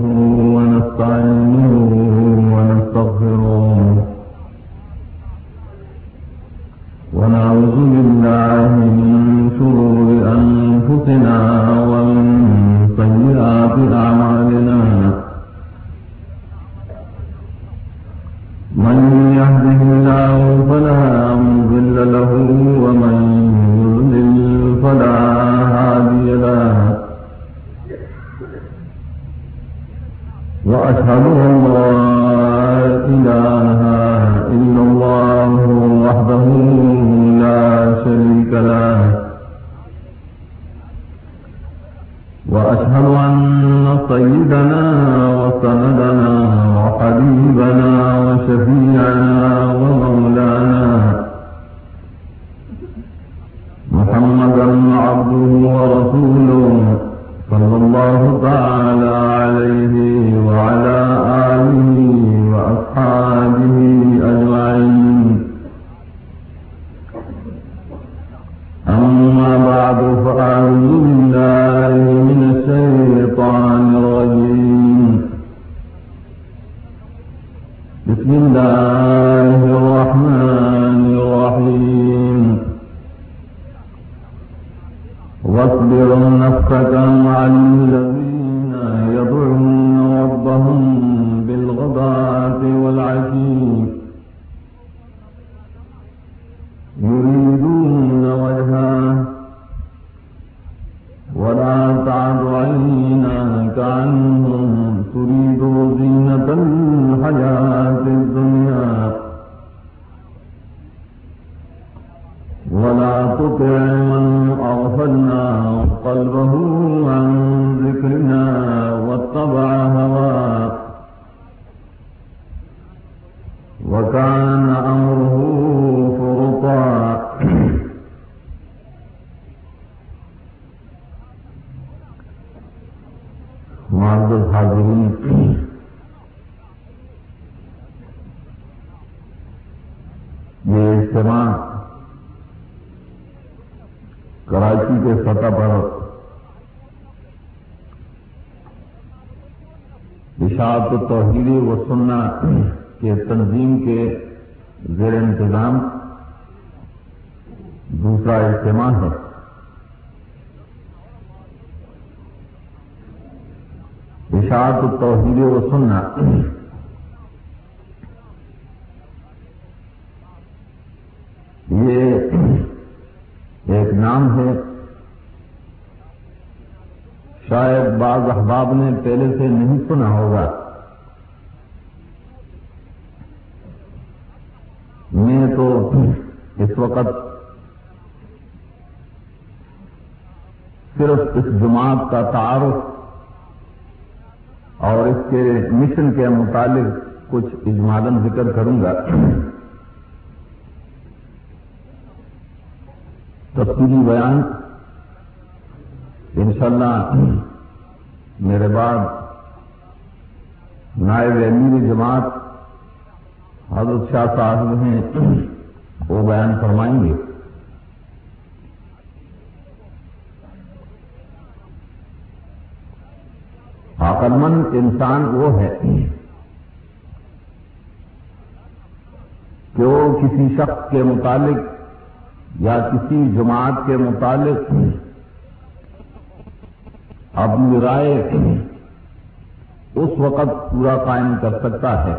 ونستعينه قلبه سننا کے تنظیم کے زیر انتظام دوسرا اجتماع ہے۔ اشاعت توحیدی و سننا۔ یہ ایک نام ہے۔ شاید بعض احباب نے پہلے سے نہیں سنا ہوگا میں تو اس وقت صرف اس جماعت کا تعارف اور اس کے مشن کے متعلق کچھ اجمالن ذکر کروں گا۔ تفصیلی بیان۔ انشاءاللہ میرے بعد نائب امیر جماعت حضرت شاہ صاحب ہیں، وہ بیان فرمائیں گے۔ عقل مند انسان وہ ہے کہ وہ کسی شخص کے متعلق یا کسی جماعت کے متعلق اپنی رائے اس وقت پورا قائم کر سکتا ہے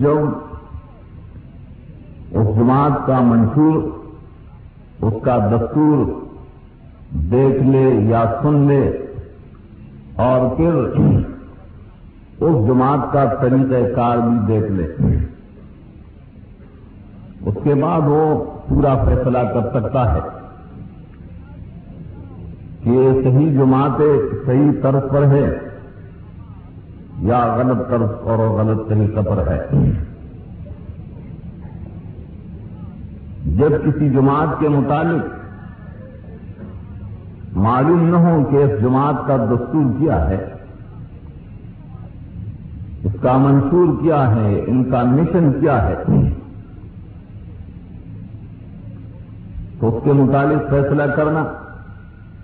جب اس جماعت کا منشور، اس کا دستور دیکھ لے یا سن لے اور پھر اس جماعت کا طریقہ کار بھی دیکھ لے۔ اس کے بعد وہ پورا فیصلہ کر سکتا ہے کہ صحیح جماعت صحیح طرف پر ہے یا غلط طرف اور غلط طریقہ پر ہے جب کسی جماعت کے متعلق معلوم نہ ہو کہ اس جماعت کا دستور کیا ہے، اس کا منشور کیا ہے، ان کا مشن کیا ہے۔ تو اس کے متعلق فیصلہ کرنا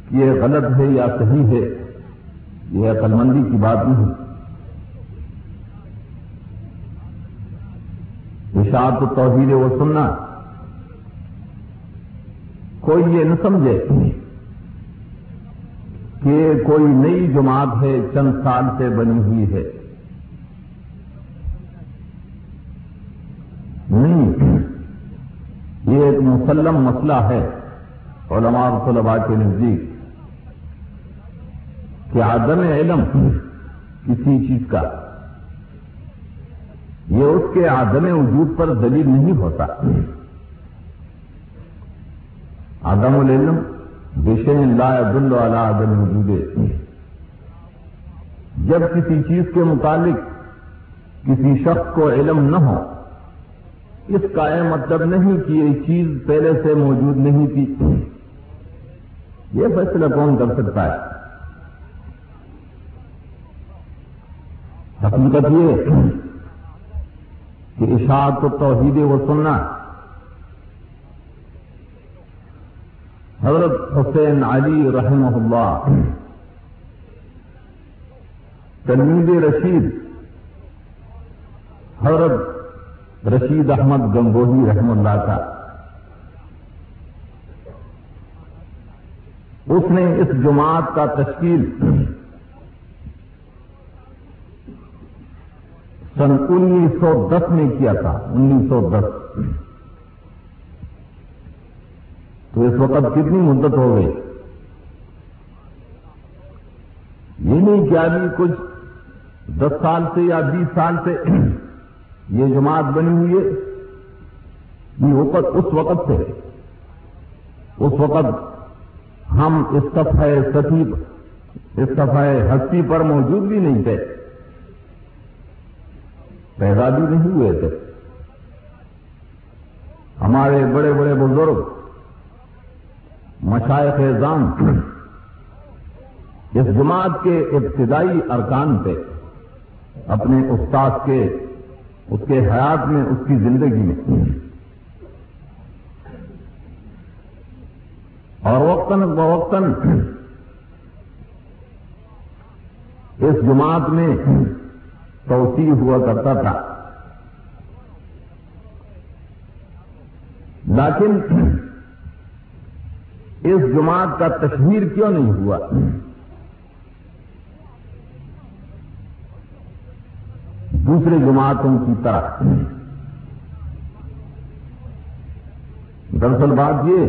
کہ یہ غلط ہے یا صحیح ہے، یہ عقل مندی کی بات نہیں۔ اشاعت توحید وہ سننا کوئی یہ نہ سمجھے۔ کہ کوئی نئی جماعت ہے، چند سال سے بنی ہوئی ہے۔ نہیں، یہ ایک مسلم مسئلہ ہے، علماء اور طلباء کے نزدیک، کہ عدم علم کسی چیز کا، یہ اس کے عدم وجود پر دلیل نہیں ہوتا۔ عدم العلم بشین لا دل والا عدم وجود جب کسی چیز کے متعلق کسی شخص کو علم نہ ہو، اس کا یہ مطلب نہیں کہ یہ چیز پہلے سے موجود نہیں تھی۔ یہ فیصلہ کون کر سکتا ہے؟ حقیقت یہ کہ اشاعت کو توحید وہ سننا حضرت حسین علی رحمہ اللہ تلمید رشید، حضرت رشید احمد گنگوہی رحم اللہ کا۔ اس نے اس جماعت کا تشکیل سن انیس سو دس میں کیا تھا، انیس سو دس۔ تو اس وقت کتنی مدت ہو گئی؟ یہ نہیں کہ ابھی کچھ دس سال سے یا بیس سال سے یہ جماعت بنی ہوئی ہے۔ یہ وقت اس وقت سے اس وقت ہم اس صفحہ ستی اس صفحہ ہستی پر موجود بھی نہیں تھے۔ پیدا بھی نہیں ہوئے تھے۔ ہمارے بڑے بڑے بزرگ مشائق خیزان اس جماعت کے ابتدائی ارکان پہ، اپنے استاد کے، اس کے حیات میں، اس کی زندگی میں۔ اور وقتاً بوقتاً اس جماعت میں توسیع ہوا کرتا تھا۔ لیکن اس جماعت کا تشہیر کیوں نہیں ہوا؟ دوسرے جماعتوں کی طرح۔ دراصل بات یہ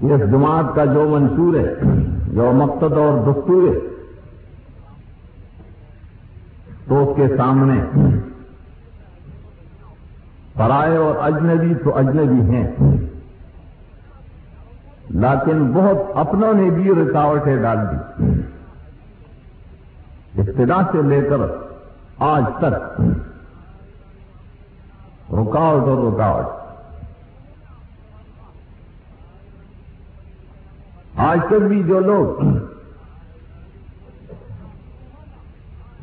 کہ اس جماعت کا جو منشور ہے، جو مقصد اور دستور ہے، تو اس کے سامنے پرائے اور اجنبی تو اجنبی ہیں۔ لیکن بہت اپنوں نے بھی رکاوٹیں ڈال دی۔ ابتدا سے لے کر آج تک رکاوٹ اور رکاوٹ۔ آج تک بھی جو لوگ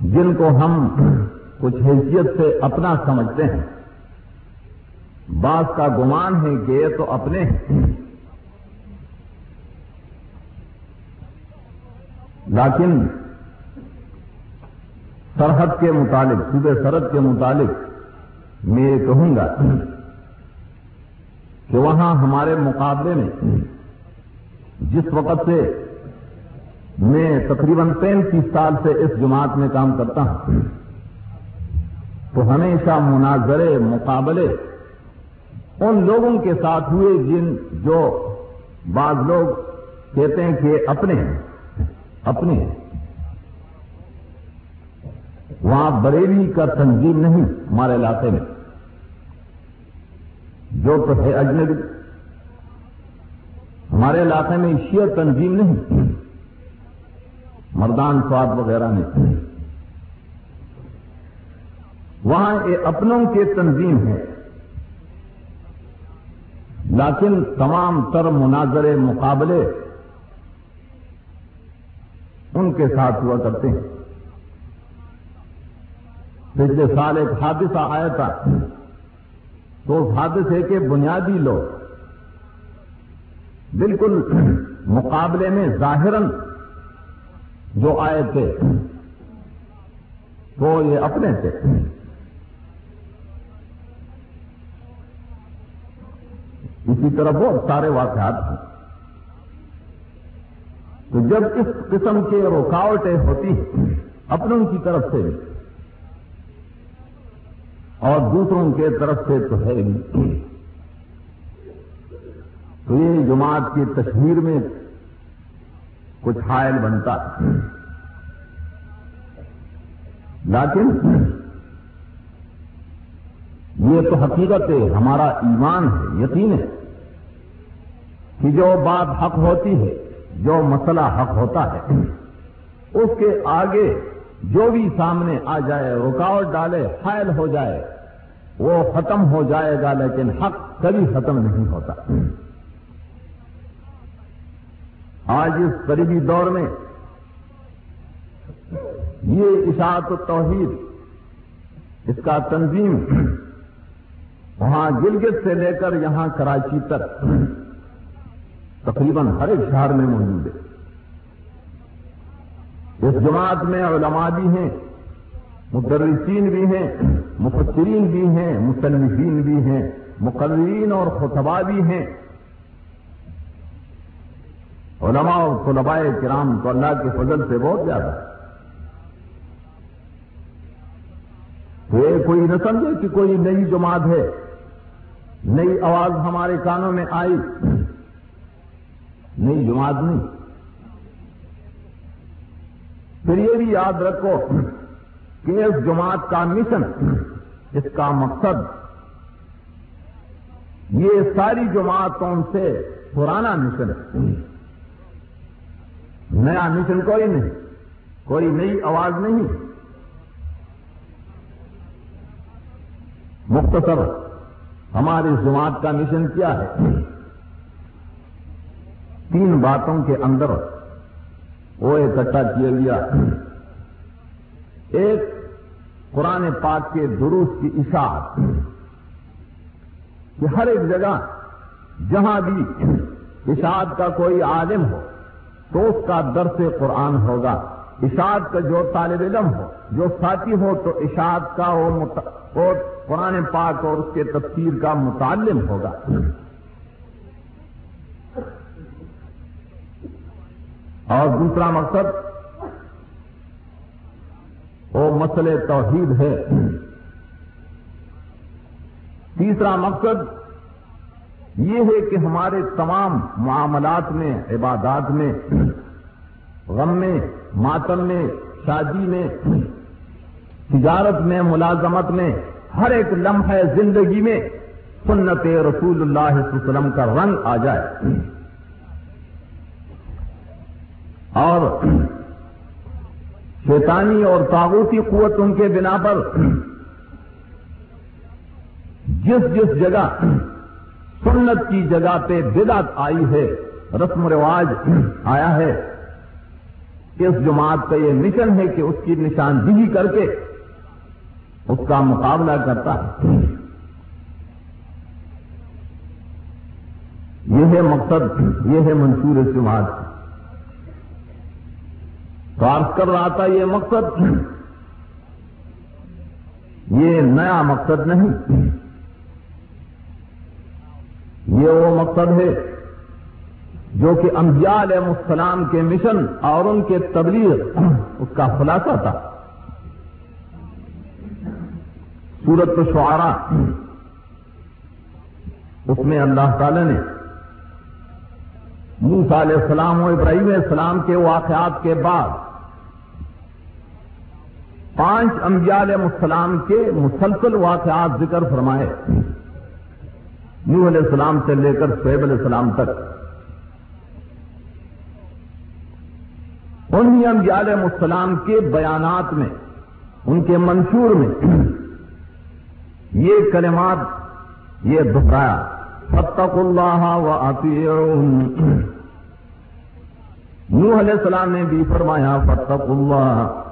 جن کو ہم کچھ حیثیت سے اپنا سمجھتے ہیں، بعض کا گمان ہے کہ یہ تو اپنے ہیں۔ لیکن سرحد کے متعلق صوبے سرحد کے متعلق میں یہ کہوں گا کہ وہاں ہمارے مقابلے میں جس وقت سے میں تقریباً پینتیس سال سے اس جماعت میں کام کرتا ہوں، تو ہمیشہ مناظرے، مقابلے ان لوگوں کے ساتھ ہوئے جن جو بعض لوگ کہتے ہیں کہ اپنے ہیں۔ اپنے۔ وہاں بریلی کا تنظیم نہیں ہمارے علاقے میں۔ جو تو ہے اجنبی۔ ہمارے علاقے میں شیعہ تنظیم نہیں۔ مردان سواد وغیرہ میں وہاں یہ اپنوں کے تنظیم ہے لیکن تمام تر مناظرے مقابلے ان کے ساتھ ہوا کرتے ہیں۔ پچھلے سال ایک حادثہ آیا تھا، تو اس حادثے کے بنیادی لوگ بالکل مقابلے میں ظاہراً جو آئے تھے، وہ یہ اپنے تھے۔ اسی طرح بہت سارے واقعات ہیں۔ تو جب اس قسم کے رکاوٹیں ہوتی ہیں، اپنوں کی طرف سے، اور دوسروں کے طرف سے تو ہے تو یہ جماعت کی تشہیر میں کچھ حائل بنتا ہے۔ لیکن یہ تو حقیقت ہے، ہمارا ایمان ہے، یقین ہے کہ جو بات حق ہوتی ہے جو مسئلہ حق ہوتا ہے، اس کے آگے جو بھی سامنے آ جائے، رکاوٹ ڈالے، حائل ہو جائے، وہ ختم ہو جائے گا، لیکن حق کبھی ختم نہیں ہوتا۔ آج اس قریبی دور میں یہ اشاعت و توحید اس کا تنظیم وہاں گلگت سے لے کر یہاں کراچی تک۔ تقریباً ہر ایک شہر میں موجود ہے۔ اس جماعت میں علماء بھی ہیں، مدرسین بھی ہیں، مفسرین بھی ہیں، مصنفین بھی ہیں، مقررین اور خطبہ بھی ہیں۔ علماء اور طلباء کرام تو اللہ کے فضل سے بہت زیادہ۔ تو یہ کوئی نہ سمجھے کہ کوئی نئی جماعت ہے، نئی آواز ہمارے کانوں میں آئی۔ نئی جماعت نہیں۔ پھر یہ بھی یاد رکھو کہ اس جماعت کا مشن، اس کا مقصد، یہ ساری جماعتوں سے پرانا مشن ہے۔ نیا مشن کوئی نہیں، کوئی نئی آواز نہیں۔ مختصر، ہماری جماعت کا مشن کیا ہے؟ تین باتوں کے اندر وہ اکٹھا کیا گیا۔ ایک، قرآن پاک کے دروس کی اشاعت، کہ ہر ایک جگہ جہاں بھی اشاعت کا کوئی عالم ہو، تو اس کا درس قرآن ہوگا۔ اشاعت کا جو طالب علم ہو، جو ساتھی ہو، تو اشاعت کا وہ قرآن پاک اور اس کے تفسیر کا متعلم ہوگا۔ اور دوسرا مقصد وہ مسئلے توحید ہے۔ تیسرا مقصد یہ ہے کہ ہمارے تمام معاملات میں، عبادات میں، غم میں، ماتم میں، شادی میں، تجارت میں، ملازمت میں، ہر ایک لمحہ زندگی میں سنت رسول اللہ علیہ وسلم کا رنگ آ جائے۔ اور شیطانی اور تاغوتی قوت ان کے بنا پر جس جس جگہ سنت کی جگہ پہ بدعت آئی ہے، رسم رواج آیا ہے، اس جماعت کا یہ مشن ہے کہ اس کی نشاندہی کر کے اس کا مقابلہ کرتا ہے۔ یہ ہے مقصد، یہ ہے منصور جماعت۔ عرض کر رہا تھا یہ مقصد یہ نیا مقصد نہیں یہ وہ مقصد ہے جو کہ انبیاء علیہ السلام کے مشن اور ان کے تبلیغ اس کا خلاصہ تھا سورت شعرا اس میں اللہ تعالی نے موسا علیہ السلام و ابراہیم علیہ السلام کے واقعات کے بعد پانچ انبیاء علیہ السلام کے مسلسل واقعات ذکر فرمائے۔ نوح علیہ السلام سے لے کر سیب علیہ السلام تک۔ انہیں انبیاء علیہ السلام کے بیانات میں، ان کے منشور میں یہ کلمات، یہ دہرایا۔ فتق اللہ و نوح علیہ السلام نے بھی فرمایا فتق اللہ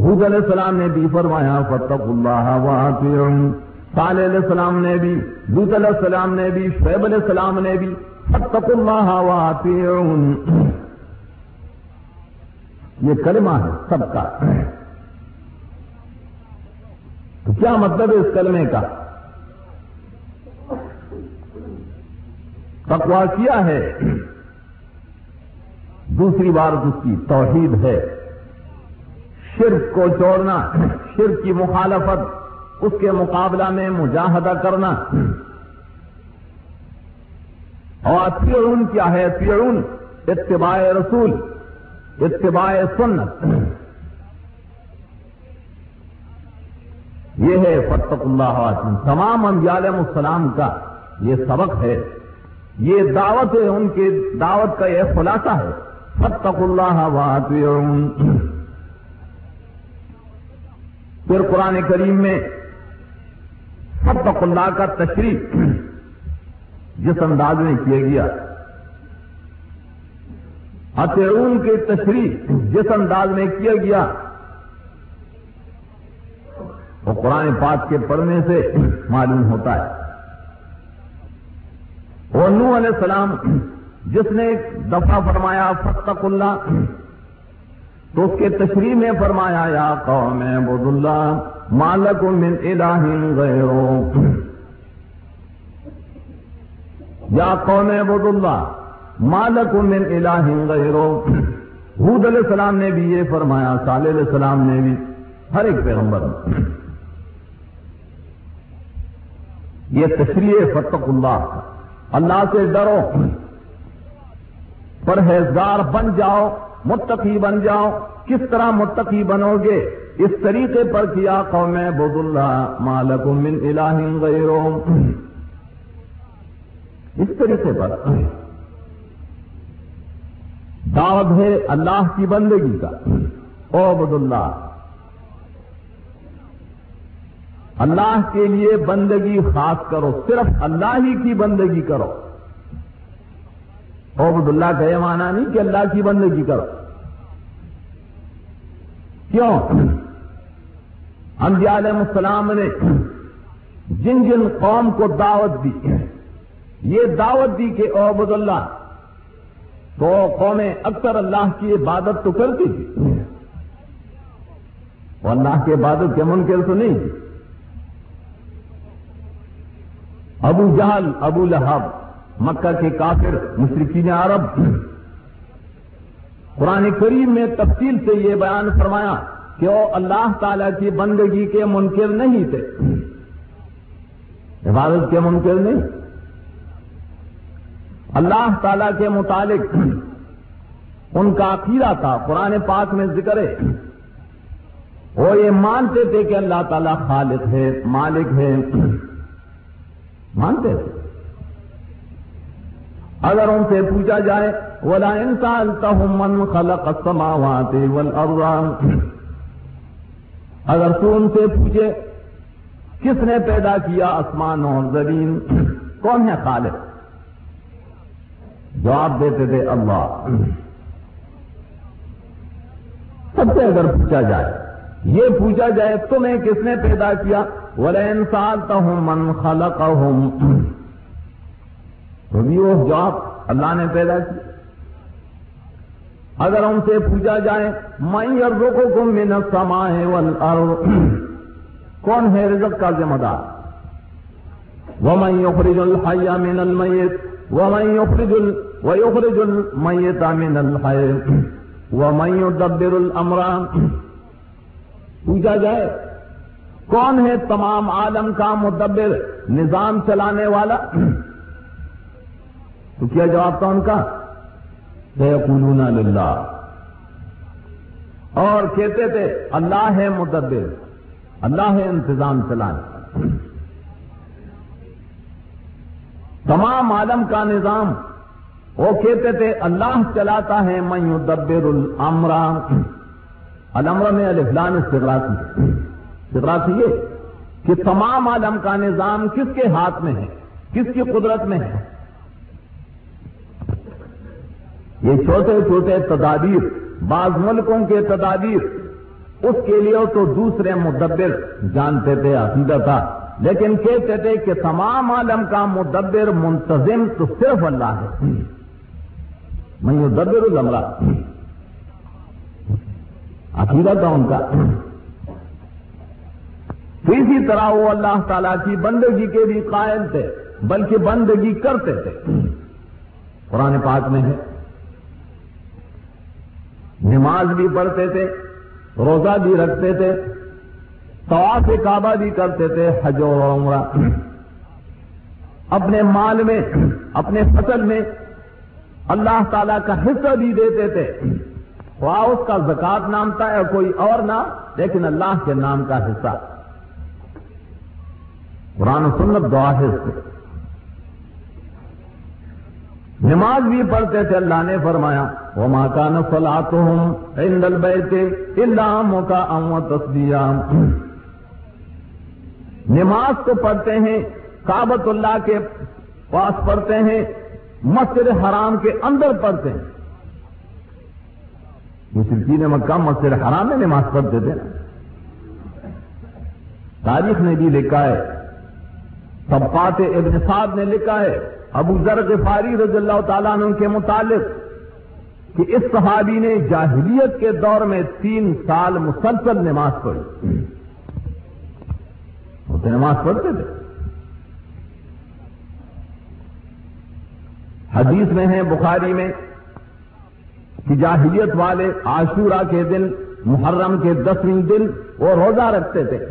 حود علیہ السلام نے بھی فرمایا فتق اللہ صالح علیہ السلام نے بھی لوت علیہ السلام نے بھی، شعیب علیہ السلام نے بھی فتق اللہ یہ کلمہ ہے سب کا تو کیا مطلب ہے اس کلمے کا؟ تقوا کیا ہے؟ دوسری بار اس کی توحید ہے۔ شرک کو چھوڑنا شرک کی مخالفت، اس کے مقابلہ میں مجاہدہ کرنا۔ اور پیڑون کیا ہے؟ پیڑون اتباع رسول، اتباع سنت۔ یہ ہے فتق اللہ علیہ تمام انبیاء علیہ السلام کا یہ سبق ہے۔ یہ دعوت ہے، ان کی دعوت کا یہ خلاصہ ہے۔ فتق اللہ واطعون پھر قرآن کریم میں فتق اللہ کا تشریف جس انداز میں کیا گیا۔ اتعون کی تشریح جس انداز میں کیا گیا۔ وہ قرآن پاک کے پڑھنے سے معلوم ہوتا ہے۔ اور نو علیہ السلام جس نے ایک دفعہ فرمایا فتق اللہ تو اس کے تشریح میں فرمایا، یا قوم عبد اللہ مالک من الہ غیرو یا قوم عبد اللہ مالک من الہ غیرو حود علیہ السلام نے بھی یہ فرمایا، صالح علیہ السلام نے بھی، ہر ایک پیغمبر یہ تشریح فتق اللہ اللہ سے ڈرو۔ پرہیزگار بن جاؤ۔ متقی بن جاؤ۔ کس طرح متقی بنو گے؟ اس طریقے پر کیا قوم بد اللہ مالک من الہ غیرو اس طریقے پر۔ دعوت ہے اللہ کی بندگی کا۔ او بد اللہ اللہ کے لیے بندگی خاص کرو، صرف اللہ ہی کی بندگی کرو۔ عبد اللہ کا یہ مانا نہیں کہ اللہ کی بندگی کرو۔ کیوں؟ انبیاء علیہ السلام نے جن جن قوم کو دعوت دی، یہ دعوت دی کہ عبد اللہ تو قومیں اکثر اللہ کی عبادت تو کرتی تھی اور اللہ کی عبادت کے منکر تو نہیں۔ تھی ابو جہل، ابو لہب مکہ کے کافر مشرقین عرب۔ قرآن کریم میں تفصیل سے یہ بیان فرمایا کہ وہ اللہ تعالی کی بندگی کے منکر نہیں تھے۔ عبادت کے منکر نہیں۔ اللہ تعالی کے متعلق ان کا عقیدہ تھا، قرآن پاک میں ذکر ہے۔ وہ یہ مانتے تھے کہ اللہ تعالیٰ خالق ہے، مالک ہے۔ مانتے تھے۔ اگر ان سے پوچھا جائے، ولا انسان من خلق السماوات والارض اگر تو ان سے پوچھے، کس نے پیدا کیا آسمان اور زمین؟ کون ہے خالق؟ جواب دیتے تھے اللہ۔ سب سے اگر پوچھا جائے، یہ پوچھا جائے، تمہیں کس نے پیدا کیا؟ ولا انسان من خلق تو بھی وہ اللہ نے پیدا کی۔ اگر ان سے پوچھا جائے میں ارزوں کو من سما ہے کون ہے رزق کا ذمہ دار؟ وہ میں یخرج الحیا من المیت وہ میں یخرج ال وہ یخرج المیتا من الحی وہ میں یدبر الامران پوچھا جائے، کون ہے تمام عالم کا مدبر، نظام چلانے والا؟ تو کیا جواب تھا ان کا؟ سیقولون للہ۔ اور کہتے تھے، اللہ ہے مدبر، اللہ ہے انتظام چلانے تمام عالم کا نظام، وہ کہتے تھے، اللہ چلاتا ہے میں یدبر الامرا الامر میں الفلان استغراتی استغراتی یہ کہ تمام عالم کا نظام کس کے ہاتھ میں ہے، کس کی قدرت میں ہے؟ یہ چھوٹے چھوٹے تدابیر، بعض ملکوں کے تدابیر، اس کے لیے تو دوسرے مدبر جانتے تھے عقیدہ تھا، لیکن کہتے تھے کہ تمام عالم کا مدبر منتظم تو صرف اللہ ہے۔ میں مدبر الامرا عقیدہ تھا ان کا۔ تو اسی طرح وہ اللہ تعالی کی بندگی کے بھی قائل تھے، بلکہ بندگی کرتے تھے۔ قرآن پاک میں ہے۔ نماز بھی پڑھتے تھے، روزہ بھی رکھتے تھے، طواف کعبہ بھی کرتے تھے، حج و عمرہ۔ اپنے مال میں، اپنے فصل میں اللہ تعالی کا حصہ بھی دیتے تھے۔ خواہ اس کا زکات نام تھا یا کوئی اور نام لیکن اللہ کے نام کا حصہ۔ قرآن و سنت دعاہر سے نماز بھی پڑھتے تھے، اللہ نے فرمایا وہ ماں کا نفلا تو ہوں ہندل بیتے اللہ کا نماز تو پڑھتے ہیں کابت اللہ کے پاس پڑھتے ہیں، مسجد حرام کے اندر پڑھتے ہیں۔ مشرقین مکہ مسجد حرام میں نماز پڑھتے تھے۔ تاریخ نے بھی لکھا ہے طبقات ابن صاحب نے لکھا ہے ابو ذر غفاری رضی اللہ تعالیٰ عنہ کے متعلق کہ اس صحابی نے جاہلیت کے دور میں تین سال مسلسل نماز پڑھی۔ وہ تو نماز پڑھتے تھے۔ حدیث میں ہے بخاری میں کہ جاہلیت والے عاشورہ کے دن، محرم کے دسویں دن وہ روزہ رکھتے تھے۔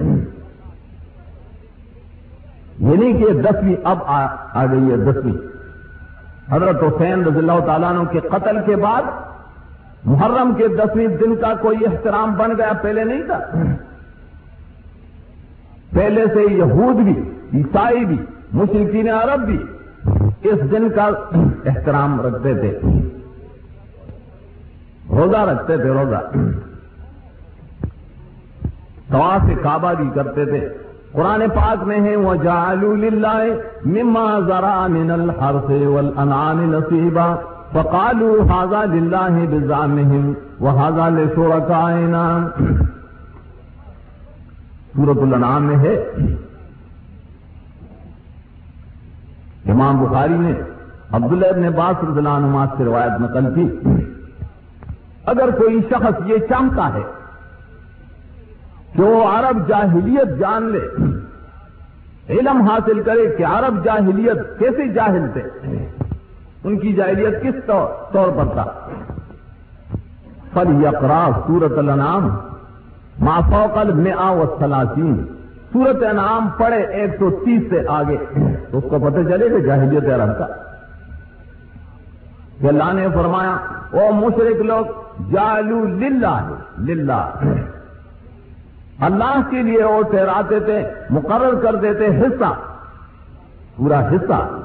یعنی یہ نہیں کہ دسویں اب آ گئی ہے دسویں۔ حضرت حسین رضی اللہ تعالیٰ عنہ کے قتل کے بعد محرم کے دسویں دن کا کوئی احترام بن گیا، پہلے نہیں تھا۔ پہلے سے یہود بھی، عیسائی بھی مشرقین عرب بھی اس دن کا احترام رکھتے تھے۔ روزہ رکھتے تھے، روزہ۔ دوا سے کعبہ بھی کرتے تھے۔ قرآن پاک میں ہے وہ جالو مما ذرا من الحرث والانعام نصیبا فقالو حاضا للہ بزامہم وحاضا لشرکائنا سورت الانعام میں ہے۔ امام بخاری نے عبداللہ ابن باس رضی اللہ عنہ سے روایت نقل کی۔ اگر کوئی شخص یہ چاہتا ہے کہ وہ عرب جاہلیت جان لے۔ علم حاصل کرے کہ عرب جاہلیت کیسے جاہل تھے۔ ان کی جاہلیت کس طور پر تھا۔ فل یقرا سورت الانام مافوقل میں آ سورت انعام پڑے ایک سو تیس سے آگے۔ اس کو پتہ چلے کہ جاہلیت عرب کا۔ اللہ نے فرمایا، او مشرق لوگ جالو للہ للہ۔ اللہ کے لیے وہ ٹھہراتے تھے، مقرر کر دیتے حصہ، پورا حصہ۔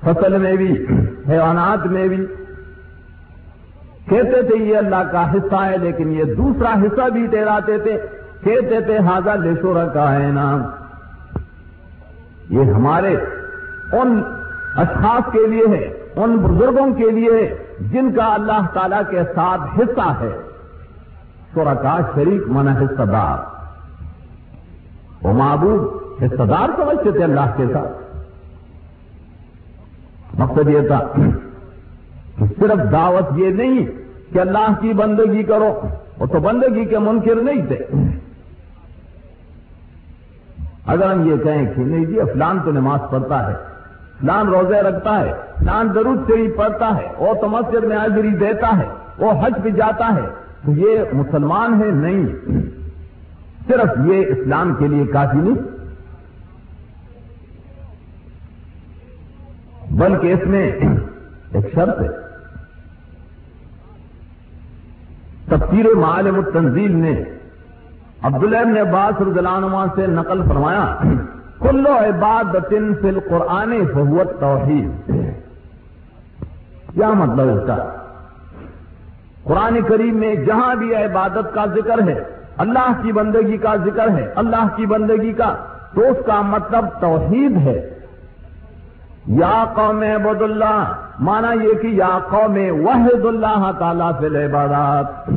فصل میں بھی، حیوانات میں بھی۔ کہتے تھے، یہ اللہ کا حصہ ہے، لیکن یہ دوسرا حصہ بھی ٹھہراتے تھے۔ کہتے تھے ہاضا لیشور کا ہے نام یہ ہمارے ان اشخاص کے لیے ہے، ان بزرگوں کے لیے ہے، جن کا اللہ تعالی کے ساتھ حصہ ہے۔ سورکا شریک من حصہ دار وہ معبود حصہ دار سمجھتے تھے اللہ کے ساتھ. مقصد یہ تھا کہ صرف دعوت یہ نہیں کہ اللہ کی بندگی کرو، وہ تو بندگی کے منکر نہیں تھے۔ اگر ہم یہ کہیں کہ نہیں جی فلان تو نماز پڑھتا ہے، فلان روزے رکھتا ہے، فلان درود سے ہی پڑھتا ہے، وہ تو مسجد میں حاضری دیتا ہے، وہ حج بھی جاتا ہے یہ مسلمان ہے نہیں، صرف یہ اسلام کے لیے کافی نہیں، بلکہ اس میں ایک شرط ہے۔ تفسیر معالم التنزیل نے عبداللہ نے عباس رضی عنہ سے نقل فرمایا کلو عبادت فی القرآن فہوت توحید کیا مطلب اس کا؟ قرآن کریم میں جہاں بھی عبادت کا ذکر ہے، اللہ کی بندگی کا ذکر ہے، اللہ کی بندگی کا، تو اس کا مطلب توحید ہے۔ یا قوم عبد اللہ مانا یہ کہ یا قوم وحد اللہ تعالی فی العبادات۔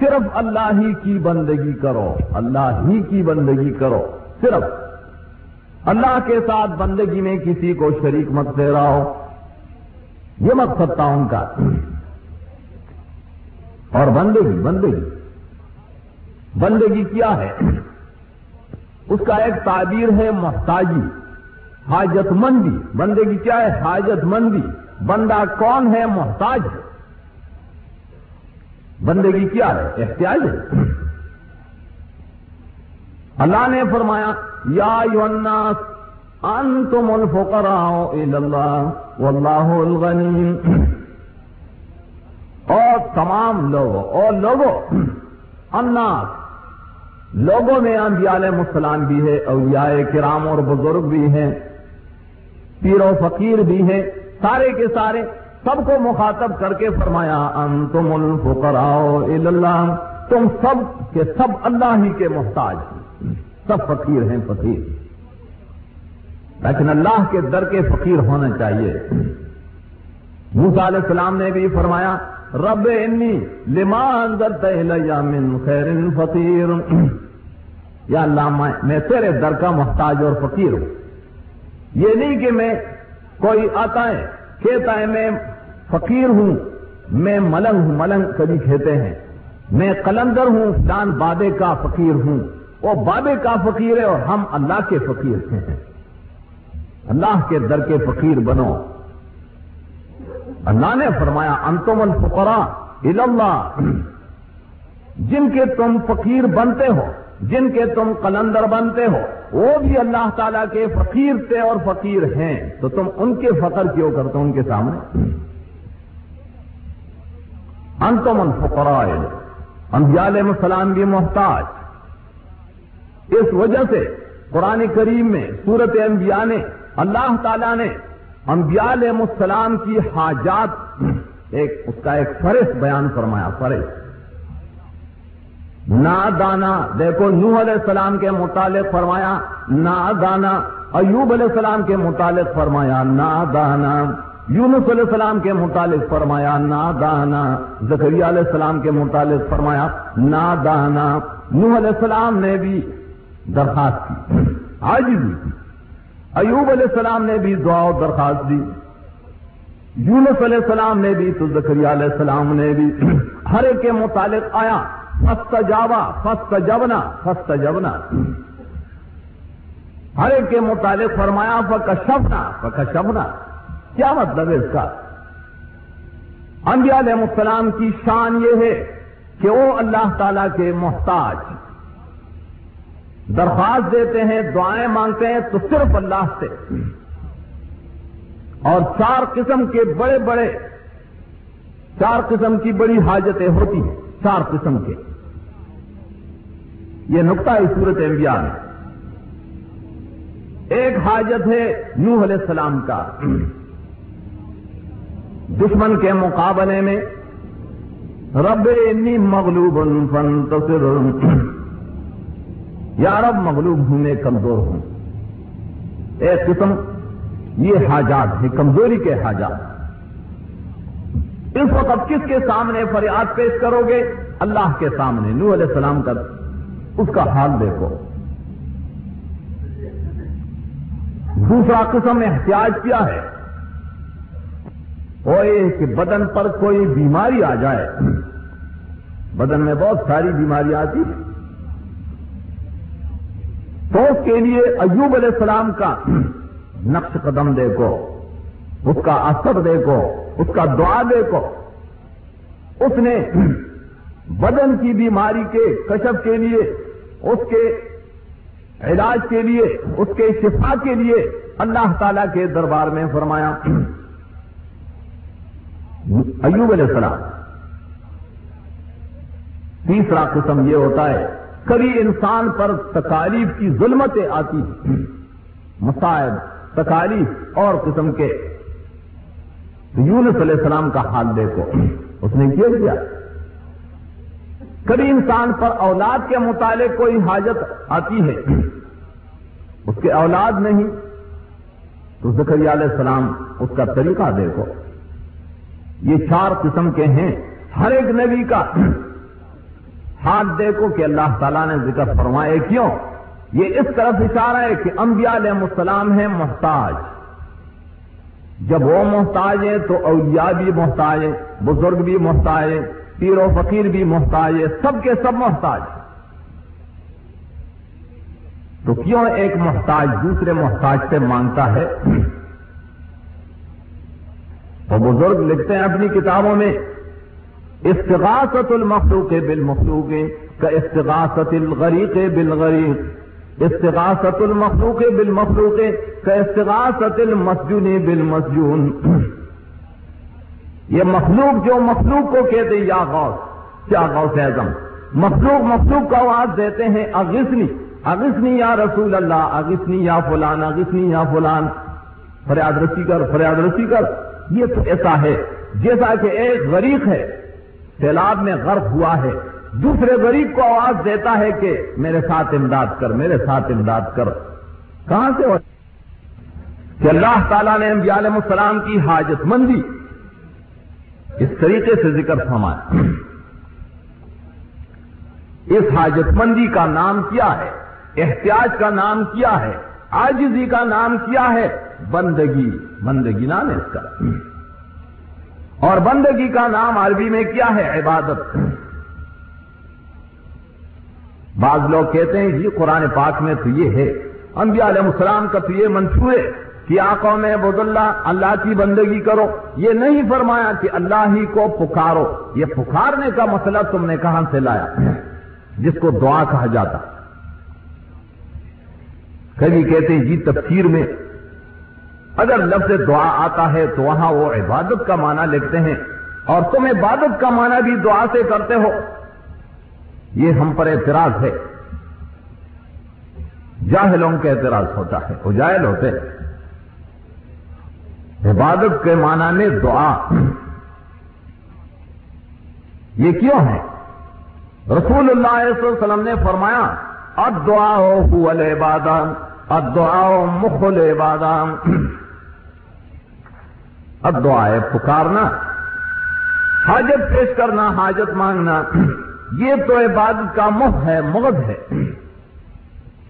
صرف اللہ ہی کی بندگی کرو، اللہ ہی کی بندگی کرو، صرف۔ اللہ کے ساتھ بندگی میں کسی کو شریک مت دے رہا ہو یہ مقصد تھا ان کا۔ اور بندگی بندگی۔ بندگی کیا ہے؟ اس کا ایک تعبیر ہے محتاجی، حاجت مندی۔ بندگی کیا ہے؟ حاجت مندی۔ بندہ کون ہے؟ محتاج ہے۔ بندگی کیا ہے؟ احتیاج ہے۔ اللہ نے فرمایا، یا الناس، انتم الفقراء الى اللہ، واللہ الغنی۔ اور تمام لوگوں، اور لوگوں، الناس، لوگوں میں انبیاء علیہ السلام بھی ہے اولیاء کرام اور بزرگ بھی ہیں، پیر و فقیر بھی ہیں، سارے کے سارے سب کو مخاطب کر کے فرمایا، انتم الفقراء اللہ تم سب کے سب اللہ ہی کے محتاج ہیں، سب فقیر ہیں، فقیر۔ لیکن اللہ کے در کے فقیر ہونا چاہیے۔ موسا علیہ السلام نے بھی فرمایا رب انی لما اندر من خیر فقیر. یا اللہ، میں تیرے در کا محتاج اور فقیر ہوں۔ یہ نہیں کہ میں کوئی آتا ہے، کہتا ہے، میں فقیر ہوں، میں ملنگ ہوں، ملنگ کبھی کہتے ہیں۔ میں قلندر ہوں جان بابے کا فقیر ہوں۔ وہ بابے کا فقیر ہے اور ہم اللہ کے فقیر ہیں۔ اللہ کے در کے فقیر بنو۔ اللہ نے فرمایا، انتم الفقراء اللہ۔ جن کے تم فقیر بنتے ہو، جن کے تم قلندر بنتے ہو، وہ بھی اللہ تعالی کے فقیر تھے اور فقیر ہیں۔ تو تم ان کے فقر کیوں کرتے ہو ان کے سامنے؟ انتم الفقراء انبیاء علیہ السلام بھی محتاج۔ اس وجہ سے قرآن کریم میں، سورت انبیاء نے، اللہ تعالی نے انبیاء علیہ السلام کی حاجات، ایک اس کا ایک فرش بیان فرمایا فرش نا دانا دیکھو نوح علیہ السلام کے متعلق فرمایا نا دانا ایوب علیہ السلام کے متعلق فرمایا نا دانا یونس علیہ السلام کے متعلق فرمایا نا دانا زکریہ علیہ السلام کے متعلق فرمایا نا دانا نوح علیہ السلام نے بھی درخواست کی آج بھی ایوب علیہ السلام نے بھی دعا و درخواست دی، یونس علیہ السلام نے بھی، تو زکری علیہ السلام نے بھی، ہر ایک کے متعلق آیا فسٹ جاوا فسٹ جبنا فسٹ جبنا ہر ایک کے متعلق فرمایا فک شبنا شبنا کیا مطلب ہے اس کا؟ انبیاء علیہ السلام کی شان یہ ہے کہ وہ اللہ تعالی کے محتاج درخواست دیتے ہیں، دعائیں مانگتے ہیں تو صرف اللہ سے۔ اور چار قسم کے بڑے بڑے، چار قسم کی بڑی حاجتیں ہوتی ہیں۔ چار قسم کے۔ یہ نقطہ اس صورت انبیاء میں۔ ایک حاجت ہے نوح علیہ السلام کا۔ دشمن کے مقابلے میں، رب انی مغلوب فانتصر۔ یا رب مغلوب ہوں، میں کمزور ہوں۔ ایک قسم، یہ حاجات ہے کمزوری کے حاجات۔ اس وقت کس کے سامنے فریاد پیش کرو گے؟ اللہ کے سامنے۔ نو علیہ السلام کا اس کا حال دیکھو۔ دوسرا قسم احتیاج کیا ہے؟ وہ کہ بدن پر کوئی بیماری آ جائے۔ بدن میں بہت ساری بیماری آتی ہے تو کے لیے ایوب علیہ السلام کا نقش قدم دیکھو اس کا اثر دیکھو اس کا دعا دیکھو اس نے بدن کی بیماری کے کشف کے لیے، اس کے علاج کے لیے، اس کے شفا کے لیے اللہ تعالی کے دربار میں فرمایا۔ ایوب علیہ السلام، تیسرا قسم یہ ہوتا ہے کبھی انسان پر تکالیف کی ظلمتیں آتی ہیں۔ مسائب تکالیف اور قسم کے۔ یونس علیہ السلام کا حال دیکھو۔ اس نے کیا کیا؟ کبھی انسان پر اولاد کے متعلق کوئی حاجت آتی ہے؟ اس کے اولاد نہیں؟ تو زکری علیہ السلام اس کا طریقہ دیکھو۔ یہ چار قسم کے ہیں۔ ہر ایک نبی کا ہاتھ دیکھو کہ اللہ تعالیٰ نے ذکر فرمائے کیوں؟ یہ اس طرف اشارہ ہے کہ انبیاء علیہ السلام ہیں محتاج۔ جب وہ محتاج ہیں تو اولیاء بھی محتاج ہیں، بزرگ بھی محتاج ہیں، پیر و فقیر بھی محتاج ہے سب کے سب محتاج۔ تو کیوں ایک محتاج دوسرے محتاج سے مانگتا ہے؟ اور بزرگ لکھتے ہیں اپنی کتابوں میں استغاثت المخلوق بالمخلوق کا استغاثت الغریق بالغریق استغاثت المخلوق بالمخلوق کا استغاثت المسجون بالمسجون. یہ مخلوق جو مخلوق کو کہتے یا غوث، کیا غوث اعظم؟ مخلوق مخلوق کا آواز دیتے ہیں اغسنی اغسنی یا رسول اللہ اغسنی یا فلان اغسنی یا فلان. فریاد رسی کر، فریاد رسی کر. یہ تو ایسا ہے، جیسا کہ ایک غریق ہے سیلاب میں غرق ہوا ہے۔ دوسرے غریب کو آواز دیتا ہے کہ میرے ساتھ امداد کر، میرے ساتھ امداد کر۔ کہاں سے ہو؟ کہ اللہ تعالیٰ نے انبیاء علیہ السلام کی حاجت مندی۔ اس طریقے سے ذکر فرمایا۔ اس حاجت مندی کا نام کیا ہے؟ احتیاج کا نام کیا ہے؟ آجزی کا نام کیا ہے؟ بندگی۔ بندگی نام ہے اس کا۔ اور بندگی کا نام عربی میں کیا ہے؟ عبادت. بعض لوگ کہتے ہیں جی قرآن پاک میں تو یہ ہے۔ انبیاء علیہ السلام کا تو یہ منصوبے کہ آقا میں بد اللہ اللہ کی بندگی کرو۔ یہ نہیں فرمایا کہ اللہ ہی کو پکارو۔ یہ پکارنے کا مسئلہ تم نے کہاں سے لایا؟ جس کو دعا کہا جاتا۔ کبھی کہتے ہیں جی تفسیر میں اگر لفظ دعا آتا ہے تو وہاں وہ عبادت کا معنی لکھتے ہیں اور تم عبادت کا معنی بھی دعا سے کرتے ہو۔ یہ ہم پر اعتراض ہے۔ جاہلوں کا اعتراض ہوتا ہے، وہ جاہل ہوتے عبادت کے معنی میں دعا۔ یہ کیوں ہے؟ رسول اللہ علیہ وسلم نے فرمایا اب دعا ہو البادان اب دعا ہو مخل عبادان اب دعا پکارنا، حاجت پیش کرنا، حاجت مانگنا، یہ تو عبادت کا مح ہے مغد ہے۔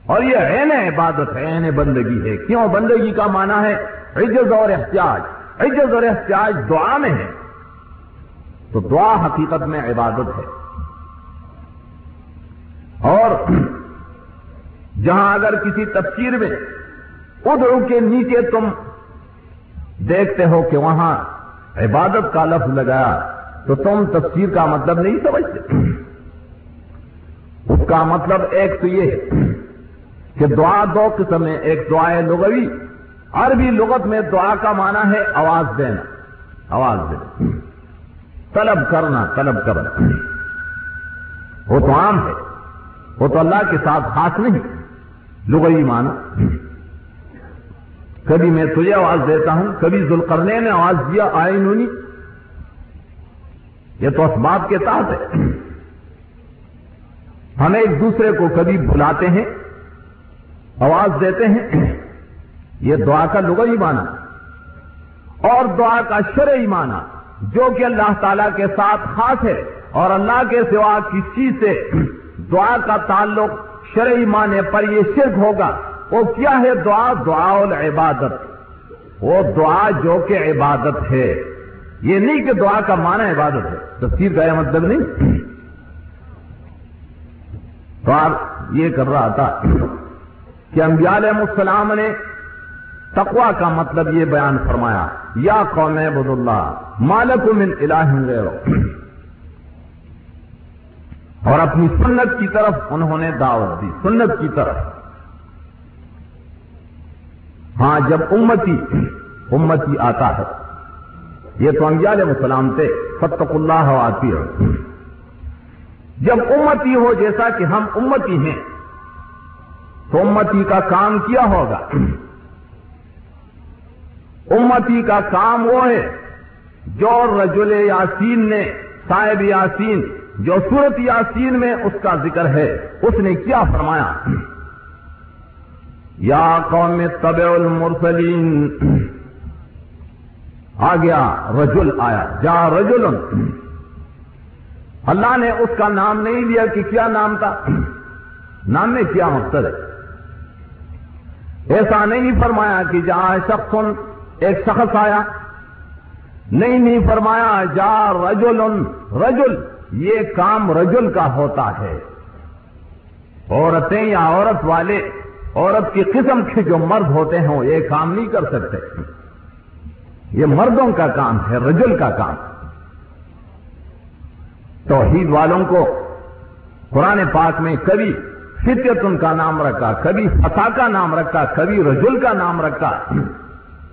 اور یہ عین عبادت ہے، عین بندگی ہے۔ کیوں؟ بندگی کا معنی ہے عجز اور احتیاج۔ عجز اور احتیاج دعا میں ہے۔ تو دعا حقیقت میں عبادت ہے۔ اور جہاں اگر کسی تفسیر میں ادھر کے نیچے تم دیکھتے ہو کہ وہاں عبادت کا لفظ لگایا تو تم تفسیر کا مطلب نہیں سمجھتے۔ اس کا مطلب ایک تو یہ ہے کہ دعا دو قسم ہے ایک دعائے لغوی، عربی لغت میں دعا کا معنی ہے آواز دینا آواز دینا۔ طلب کرنا طلب کرنا۔ وہ تو عام ہے، وہ تو اللہ کے ساتھ خاص نہیں، لغوی معنی۔ کبھی میں تجھے آواز دیتا ہوں، کبھی ذوالقرنے نے آواز دیا، آئے نونی۔ یہ تو اسباب کے تحت ہے۔ ہم ایک دوسرے کو کبھی بلاتے ہیں، آواز دیتے ہیں۔ یہ دعا کا لغوی معنی۔ اور دعا کا شرعی معنی، جو کہ اللہ تعالی کے ساتھ خاص ہے اور اللہ کے سوا کسی سے دعا کا تعلق شرعی معنی پر یہ شرک ہوگا۔ وہ کیا ہے دعا؟ دعا العبادت۔ وہ دعا جو کہ عبادت ہے۔ یہ نہیں کہ دعا کا معنی عبادت ہے۔ تفسیر کا یہ مطلب نہیں۔ تو آپ یہ کر رہا تھا کہ انبیاء علیہ السلام نے تقوا کا مطلب یہ بیان فرمایا۔ یا قوم عبد اللہ مالک من الہ غیرو اور اپنی سنت کی طرف انہوں نے دعوت دی۔ سنت کی طرف۔ ہاں جب امتی امتی آتا ہے۔ یہ تو انبیاء علیہ السلام تھے فتق اللہ آتی ہے جب امتی ہو، جیسا کہ ہم امتی ہیں، تو امتی کا کام کیا ہوگا؟ امتی کا کام وہ ہے، جو رجل یاسین نے، صاحب یاسین، جو سورت یاسین میں اس کا ذکر ہے، اس نے کیا فرمایا؟ یا قوم طب المرسلین۔ آ گیا رجل آیا۔ جا رجل اللہ نے اس کا نام نہیں لیا کہ کیا نام تھا۔ نام میں کیا مقصد ہے؟ ایسا نہیں فرمایا کہ جہاں شخص ایک شخص آیا۔ نہیں نہیں فرمایا جا رجل رجل، یہ کام رجل کا ہوتا ہے۔ عورتیں یا عورت والے عورت کی قسم کے جو مرد ہوتے ہیں وہ یہ کام نہیں کر سکتے۔ یہ مردوں کا کام ہے، رجل کا کام۔ توحید والوں کو قرآن پاک میں کبھی فطرت ان کا نام رکھا، کبھی فتا کا نام رکھا، کبھی رجل کا نام رکھا۔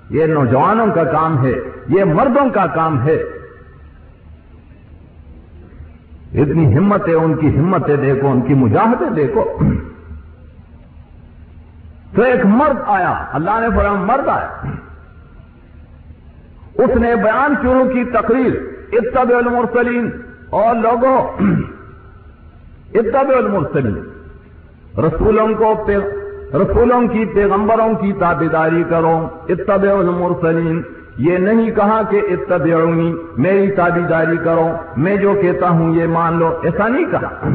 یہ نوجوانوں کا کام ہے، یہ مردوں کا کام ہے۔ اتنی ہمت ہے ان کی ہمتیں دیکھو، ان کی مجاہدیں دیکھو۔ تو ایک مرد آیا، اللہ نے فرما مرد آیا۔ اس نے بیان شروع کی تقریر؟ اتب المرسلین۔ اور لوگوں اتب المرسلین۔ رسولوں کو رسولوں کی، پیغمبروں کی تابیداری کرو۔ اتب المرسلین۔ یہ نہیں کہا کہ اتبعونی، میری تابیداری کرو۔ میں جو کہتا ہوں، یہ مان لو۔ ایسا نہیں کہا۔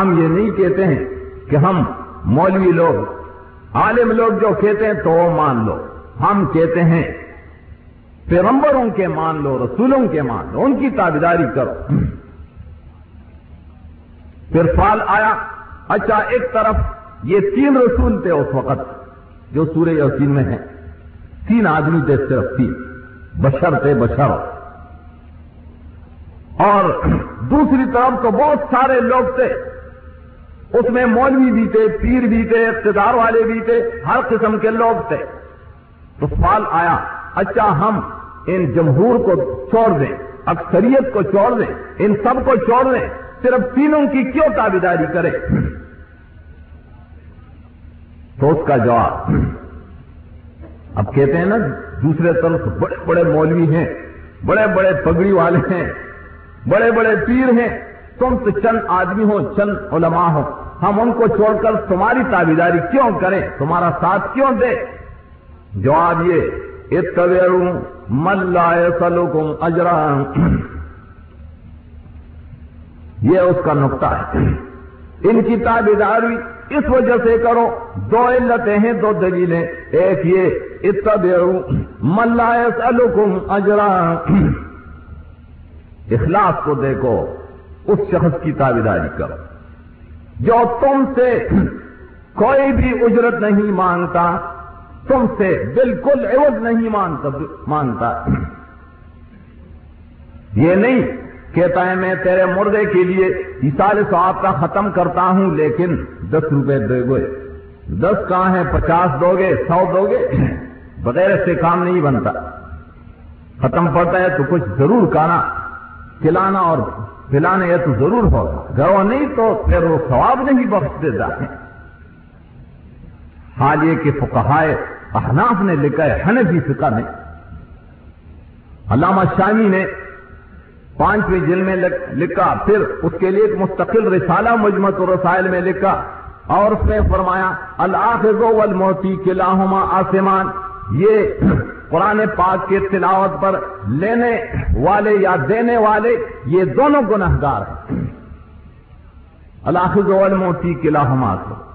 ہم یہ نہیں کہتے ہیں کہ ہم مولوی لوگ، عالم لوگ جو کہتے ہیں تو وہ مان لو۔ ہم کہتے ہیں، پیغمبروں کے مان لو، رسولوں کے مان لو، ان کی تابیداری کرو۔ پھر فال آیا اچھا ایک طرف یہ تین رسول تھے اس وقت جو سورہ یقین میں ہیں۔ تین آدمی تھے صرف تین، بشر تھے بشر۔ اور دوسری طرف تو بہت سارے لوگ تھے۔ اس میں مولوی بھی تھے، پیر بھی تھے، اقتدار والے بھی تھے، ہر قسم کے لوگ تھے۔ تو سوال آیا اچھا ہم ان جمہور کو چھوڑ دیں، اکثریت کو چھوڑ دیں، ان سب کو چھوڑ دیں، صرف تینوں کی کیوں تابیداری کرے تو اس کا جواب، اب کہتے ہیں نا، دوسرے طرف بڑے بڑے مولوی ہیں، بڑے بڑے پگڑی والے ہیں، بڑے بڑے پیر ہیں تم تو چند آدمی ہو، چند علماء ہو۔ ہم ان کو چھوڑ کر تمہاری تابیداری کیوں کریں؟ تمہارا ساتھ کیوں دے جواب یہ اتویروں ملا سلوکم اجرا۔ یہ اس کا نقطہ ہے۔ ان کی تابیداری اس وجہ سے کرو، دو علتیں ہیں، دو دلیلیں۔ ایک یہ اتبعو ملا سلوکم اجرا۔ اخلاص کو دیکھو۔ اس شخص کی تابیداری کرو۔ جو تم سے کوئی بھی اجرت نہیں مانگتا تم سے بالکل عوض نہیں مانگتا یہ نہیں کہتا ہے میں تیرے مردے کے لیے اشار سواب کا ختم کرتا ہوں، لیکن دس روپے دے گے دس کہاں ہیں؟ پچاس دو گے سو دو گے بغیر سے کام نہیں بنتا۔ ختم پڑتا ہے تو کچھ ضرور کھانا، کھلانا اور پلانا یہ تو ضرور ہوگا گرو نہیں تو پھر وہ ثواب نہیں بخش دیتا۔ ہے حال یہ کہ فقہائے احناف نے لکھا ہے، حنفی فقہ نے علامہ شامی نے پانچویں جل میں لکھا، پھر اس کے لیے ایک مستقل رسالہ مجمت الرسائل میں لکھا۔ اور اس نے فرمایا، الآخذ والموتی کلاہما آسمان۔ یہ قرآن پاک کے تلاوت پر لینے والے یا دینے والے یہ دونوں گناہ گار ہیں۔ الآخذ والموتی کلاہما۔ آسمان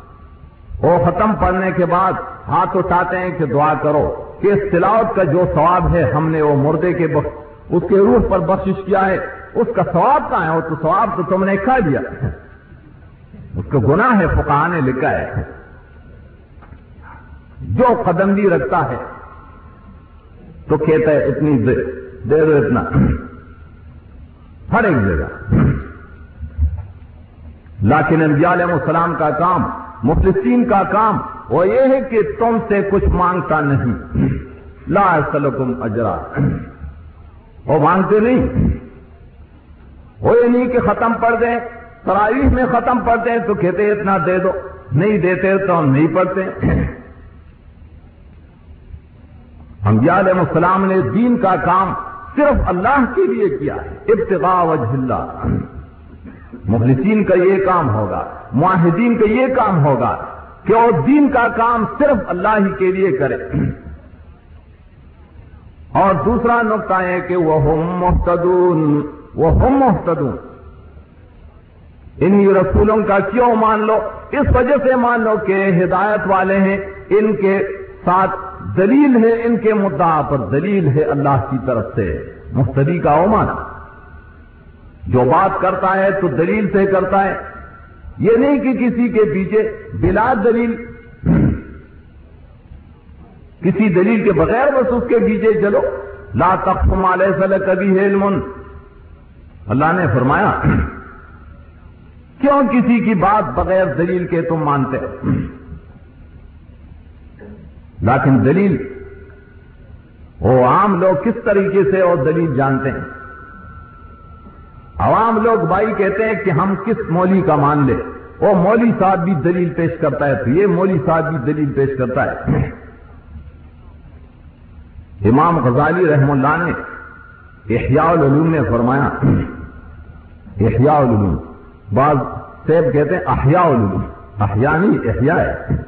وہ ختم پڑھنے کے بعد ہاتھ اٹھاتے ہیں کہ دعا کرو کہ اس تلاوت کا جو ثواب ہے ہم نے وہ مردے کے بخ... اس کے روح پر بخشش کیا ہے، اس کا ثواب کہاں ہے؟ وہ تو ثواب تو تم نے کھا دیا۔ اس کا گناہ ہے فقہ نے لکھا ہے۔ جو قدم بھی رکھتا ہے تو کہتا ہے اتنی دے دو اتنا۔ ہر ایک جگہ۔ لیکن انبیاء علیہ السلام کا کام مفلسین کا کام، وہ یہ ہے کہ تم سے کچھ مانگتا نہیں۔ لا سلکم اجرا۔ وہ مانگتے نہیں۔ وہ یہ نہیں کہ ختم پڑھ دیں تراویح میں ختم پڑھتے ہیں تو کہتے اتنا دے دو، نہیں دیتے تو ہم نہیں پڑھتے۔ انبیاء علیہ السلام نے دین کا کام صرف اللہ کے لیے کیا ہے۔ ابتغاء وجہ اللہ۔ مخلصین کا یہ کام ہوگا، معاہدین کا یہ کام ہوگا کہ وہ دین کا کام صرف اللہ ہی کے لیے کرے۔ اور دوسرا نقطہ ہے کہ وہ ہم محتدون وہ ہم محتدون انہی رسولوں کا کیوں مان لو؟ اس وجہ سے مان لو کہ ہدایت والے ہیں، ان کے ساتھ دلیل ہے ان کے مدعا پر، دلیل ہے اللہ کی طرف سے۔ مفتدی کا اومانا جو بات کرتا ہے تو دلیل سے کرتا ہے۔ یہ نہیں کہ کسی کے پیچھے بلا دلیل، کسی دلیل کے بغیر بس اس کے پیچھے چلو۔ لا تقم علیہ صلی کبھی ہے اللہ نے فرمایا، کیوں کسی کی بات بغیر دلیل کے تم مانتے؟ ہو لیکن دلیل، وہ عام لوگ کس طریقے سے اور دلیل جانتے ہیں؟ عوام لوگ بھائی کہتے ہیں کہ ہم کس مولی کا مان لے وہ مولی صاحب بھی دلیل پیش کرتا ہے تو یہ مولی صاحب بھی دلیل پیش کرتا ہے۔ امام غزالی رحم اللہ نے احیاء العلوم میں فرمایا، احیاء العلوم، بعض سیب کہتے ہیں احیاء العلوم، احیاء نہیں، احیاء ہے۔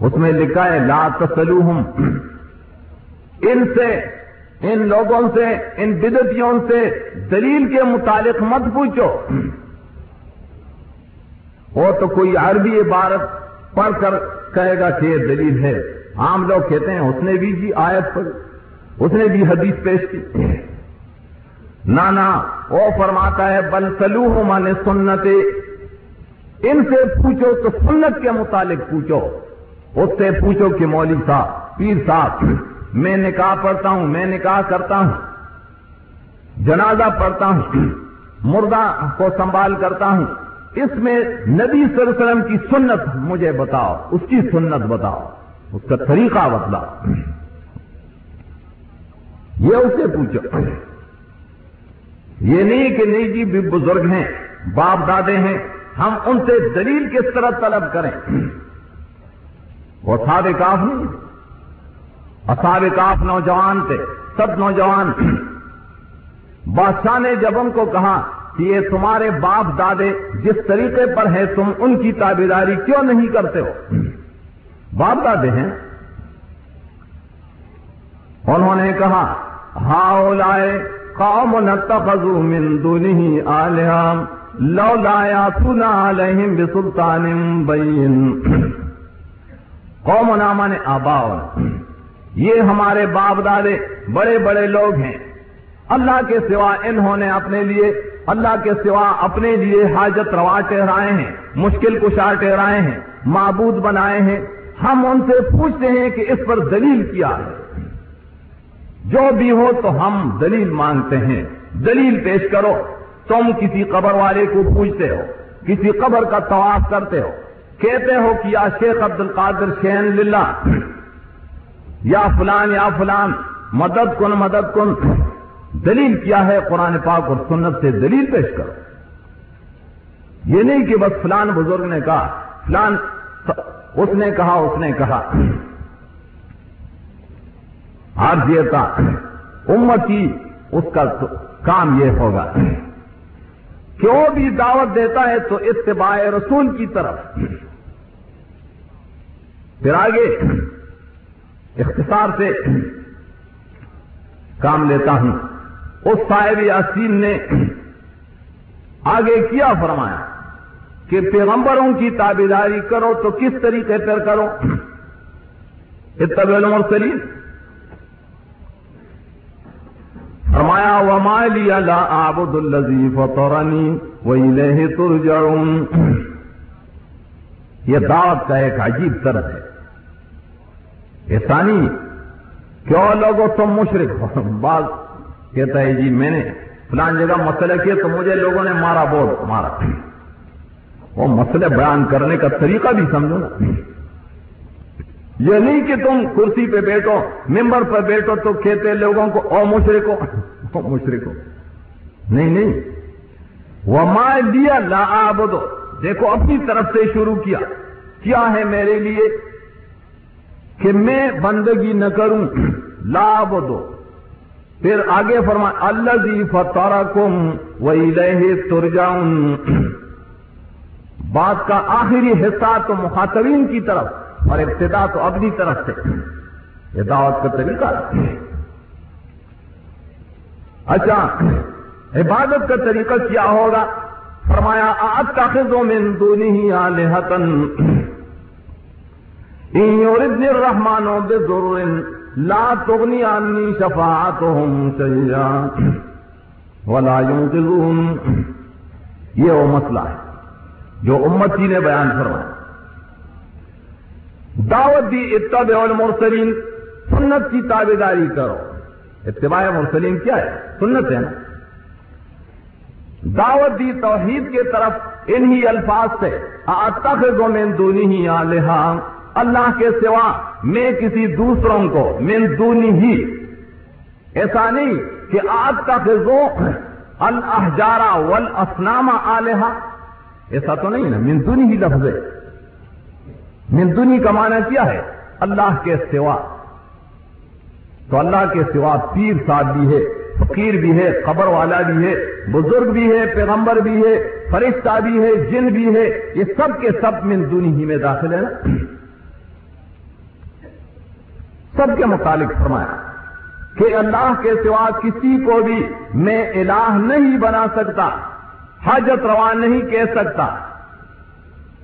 اس میں لکھا ہے، لا تسلوہم. ان سے، ان لوگوں سے، ان بدتیوں سے دلیل کے متعلق مت پوچھو. وہ تو کوئی عربی عبارت پڑھ کر کہے گا کہ یہ دلیل ہے. عام لوگ کہتے ہیں، اس نے بھی جی آیت پر، اس نے بھی حدیث پیش کی. نہ وہ فرماتا ہے، بل سلو من سنت ان سے پوچھو تو سنت کے متعلق پوچھو. اس سے پوچھو کہ مولوی صاحب، پیر صاحب، میں نکاح پڑھتا ہوں، میں نکاح کرتا ہوں، جنازہ پڑھتا ہوں، مردہ کو سنبھال کرتا ہوں، اس میں نبی صلی اللہ علیہ وسلم کی سنت مجھے بتاؤ، اس کی سنت بتاؤ، اس کا طریقہ بتلاؤ۔ یہ اسے پوچھو۔ یہ نہیں کہ نہیں جی بھی بزرگ ہیں، باپ دادے ہیں، ہم ان سے دلیل کس طرح طلب کریں؟ وہ سارے کاف نہیں اصاب کاف نوجوان تھے، سب نوجوان۔ بادشاہ نے جب ان کو کہا کہ یہ تمہارے باپ دادے جس طریقے پر ہے تم ان کی تابیداری کیوں نہیں کرتے ہو؟ باپ دادے ہیں۔ انہوں نے کہا ہاؤ لائے قوم نتخذوا من دونه آلهة لو لا ياتون عليهم بسلطان بين قوم نامان آباؤ یہ ہمارے باپ دادے بڑے بڑے لوگ ہیں۔ اللہ کے سوا انہوں نے اپنے لیے، اللہ کے سوا اپنے لیے حاجت روا ٹہرائے ہیں، مشکل کشا ٹہرائے ہیں، معبود بنائے ہیں۔ ہم ان سے پوچھتے ہیں کہ اس پر دلیل کیا ہے۔ جو بھی ہو تو ہم دلیل مانگتے ہیں۔ دلیل پیش کرو۔ تم کسی قبر والے کو پوچھتے ہو، کسی قبر کا طواف کرتے ہو۔ کہتے ہو کہ یا شیخ عبد القادر شین للہ، یا فلان یا فلان، مدد کن مدد کن، دلیل کیا ہے قرآن پاک اور سنت سے دلیل پیش کرو۔ یہ نہیں کہ بس فلان بزرگ نے کہا، فلان اس نے کہا، اس نے کہا۔ آرزیتا امتی اس کا کام یہ ہوگا۔ کیوں بھی دعوت دیتا ہے تو اتباع رسول کی طرف۔ پھر آگے اختصار سے کام لیتا ہوں۔ اس صاحب یاسین نے آگے کیا فرمایا کہ پیغمبروں کی تابیداری کرو تو کس طریقے پر کرو؟ اتب المرسلین۔ فرمایا، وما لی لا عابد الذی فطرنی وإلیہ ترجعون۔ یہ دعوت کا ایک عجیب طرح ہے۔ احسانی کیوں لوگوں تم مشرق ہو؟ بعض کہتا ہے جی میں نے فلان جگہ مسئلہ کیا تو مجھے لوگوں نے مارا بول مارا۔ وہ مسئلے بیان کرنے کا طریقہ بھی سمجھو نا۔ یہ نہیں کہ تم کرسی پہ بیٹھو، ممبر پہ بیٹھو تو کہتے لوگوں کو، او مشرق او مشرق نہیں نہیں۔ وہ ماں دیا لا آبدو دیکھو، اپنی طرف سے شروع کیا۔ کیا ہے میرے لیے؟ کہ میں بندگی نہ کروں لاب دو پھر آگے فرما اللہ جی فتارا کم وہی رہے تر بات کا آخری حصہ تو مخاطبین کی طرف اور ابتدا تو اپنی طرف سے۔ یہ دعوت کا طریقہ۔ اچھا عبادت کا طریقہ کیا ہوگا؟ فرمایا آج تاخذوں میں دونوں ہی آلحتن يردني الرحمن بضر لا تغني عني شفاعتهم شيئا ولا ينقذون یہ وہ مسئلہ ہے جو امتی نے بیان کروایا دعوت دی اتبع المرسلین، سنت کی تابے داری کرو. اتباع مرسلین کیا ہے؟ سنت ہے نا؟ دعوت دی توحید کے طرف انہی الفاظ سے، اتخذ من دونی ہی اللہ کے سوا میں کسی دوسروں کو من دونی ہی۔ ایسا نہیں کہ آج کا خزو الحجارہ ول اسنامہ آلیہ۔ ایسا تو نہیں نا مندونی ہی لفظ ہے۔ مندونی کا معنی کیا ہے؟ اللہ کے سوا۔ تو اللہ کے سوا پیر صاحب بھی ہے، فقیر بھی ہے، قبر والا بھی ہے، بزرگ بھی ہے، پیغمبر بھی ہے، فرشتہ بھی ہے، جن بھی ہے، یہ سب کے سب مندونی ہی میں داخل ہے نا۔ سب کے متعلق فرمایا کہ اللہ کے سوا کسی کو بھی میں الہ نہیں بنا سکتا، حاجت روا نہیں کہہ سکتا۔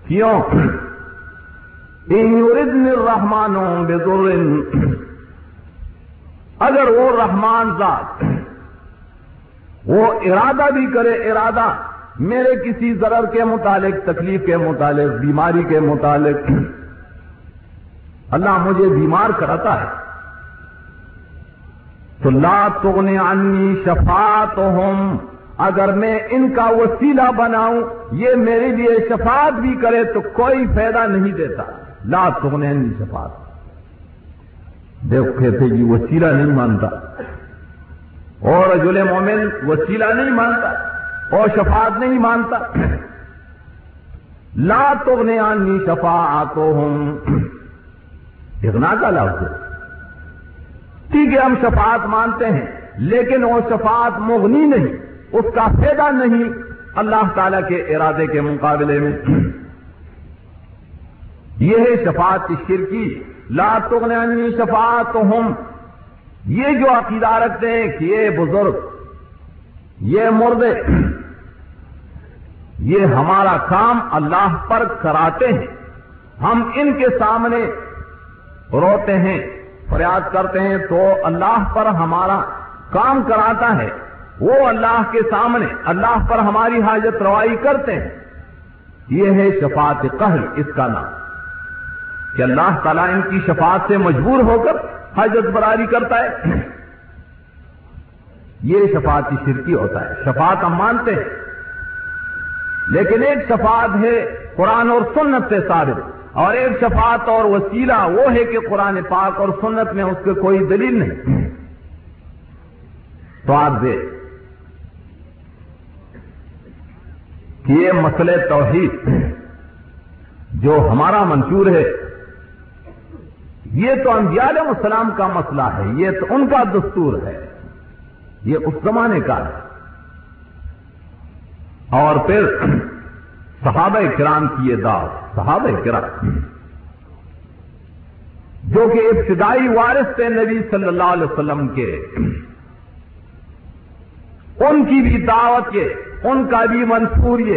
کیوں؟ رحمان اگر وہ رحمان ذات وہ ارادہ بھی کرے، ارادہ میرے کسی ضرر کے متعلق، تکلیف کے متعلق، بیماری کے متعلق اللہ مجھے بیمار کراتا ہے۔ تو لا تغنی عنی شفاعت اگر میں ان کا وسیلہ بناؤں، یہ میرے لیے شفاعت بھی کرے تو کوئی فائدہ نہیں دیتا۔ لا تغنی عنی شفاعت۔ دیکھ کہتے جی وسیلہ نہیں مانتا۔ اور رجل مومن وسیلہ نہیں مانتا اور شفاعت نہیں مانتا۔ لا تغنی عنی شفاعتهم اغنا کا لفظ ہے۔ ٹھیک ہے، ہم شفاعت مانتے ہیں، لیکن وہ شفاعت مغنی نہیں، اس کا فائدہ نہیں۔ اللہ تعالی کے ارادے کے مقابلے میں۔ یہ ہے شفاعت کی شرکی۔ لا تغنی شفاعت ہم یہ جو عقیدہ رکھتے ہیں کہ یہ بزرگ، یہ مردے یہ ہمارا کام اللہ پر کراتے ہیں۔ ہم ان کے سامنے روتے ہیں، فریاد کرتے ہیں، تو اللہ پر ہمارا کام کراتا ہے۔ وہ اللہ کے سامنے، اللہ پر ہماری حاجت روائی کرتے ہیں۔ یہ ہے شفاعت قہر، اس کا نام۔ کہ اللہ تعالیٰ ان کی شفاعت سے مجبور ہو کر حاجت براری کرتا ہے۔ یہ شفاعت کی شرکی ہوتا ہے۔ شفاعت ہم مانتے ہیں۔ لیکن ایک شفاعت ہے قرآن اور سنت سے ثابت اور ایک شفاعت اور وسیلہ وہ ہے کہ قرآن پاک اور سنت میں اس کے کوئی دلیل نہیں۔ تو آپ دے کہ یہ مسئلہ توحید جو ہمارا منشور ہے، یہ تو انبیاء علیہ السلام کا مسئلہ ہے، یہ تو ان کا دستور ہے۔ یہ اس زمانے کا ہے۔ اور پھر صحابہ کرام کی یہ دعوت، صحابہ کرام۔ جو کہ ابتدائی وارث تھے نبی صلی اللہ علیہ وسلم کے۔ ان کی بھی دعوت یہ ان کا بھی منصور یہ۔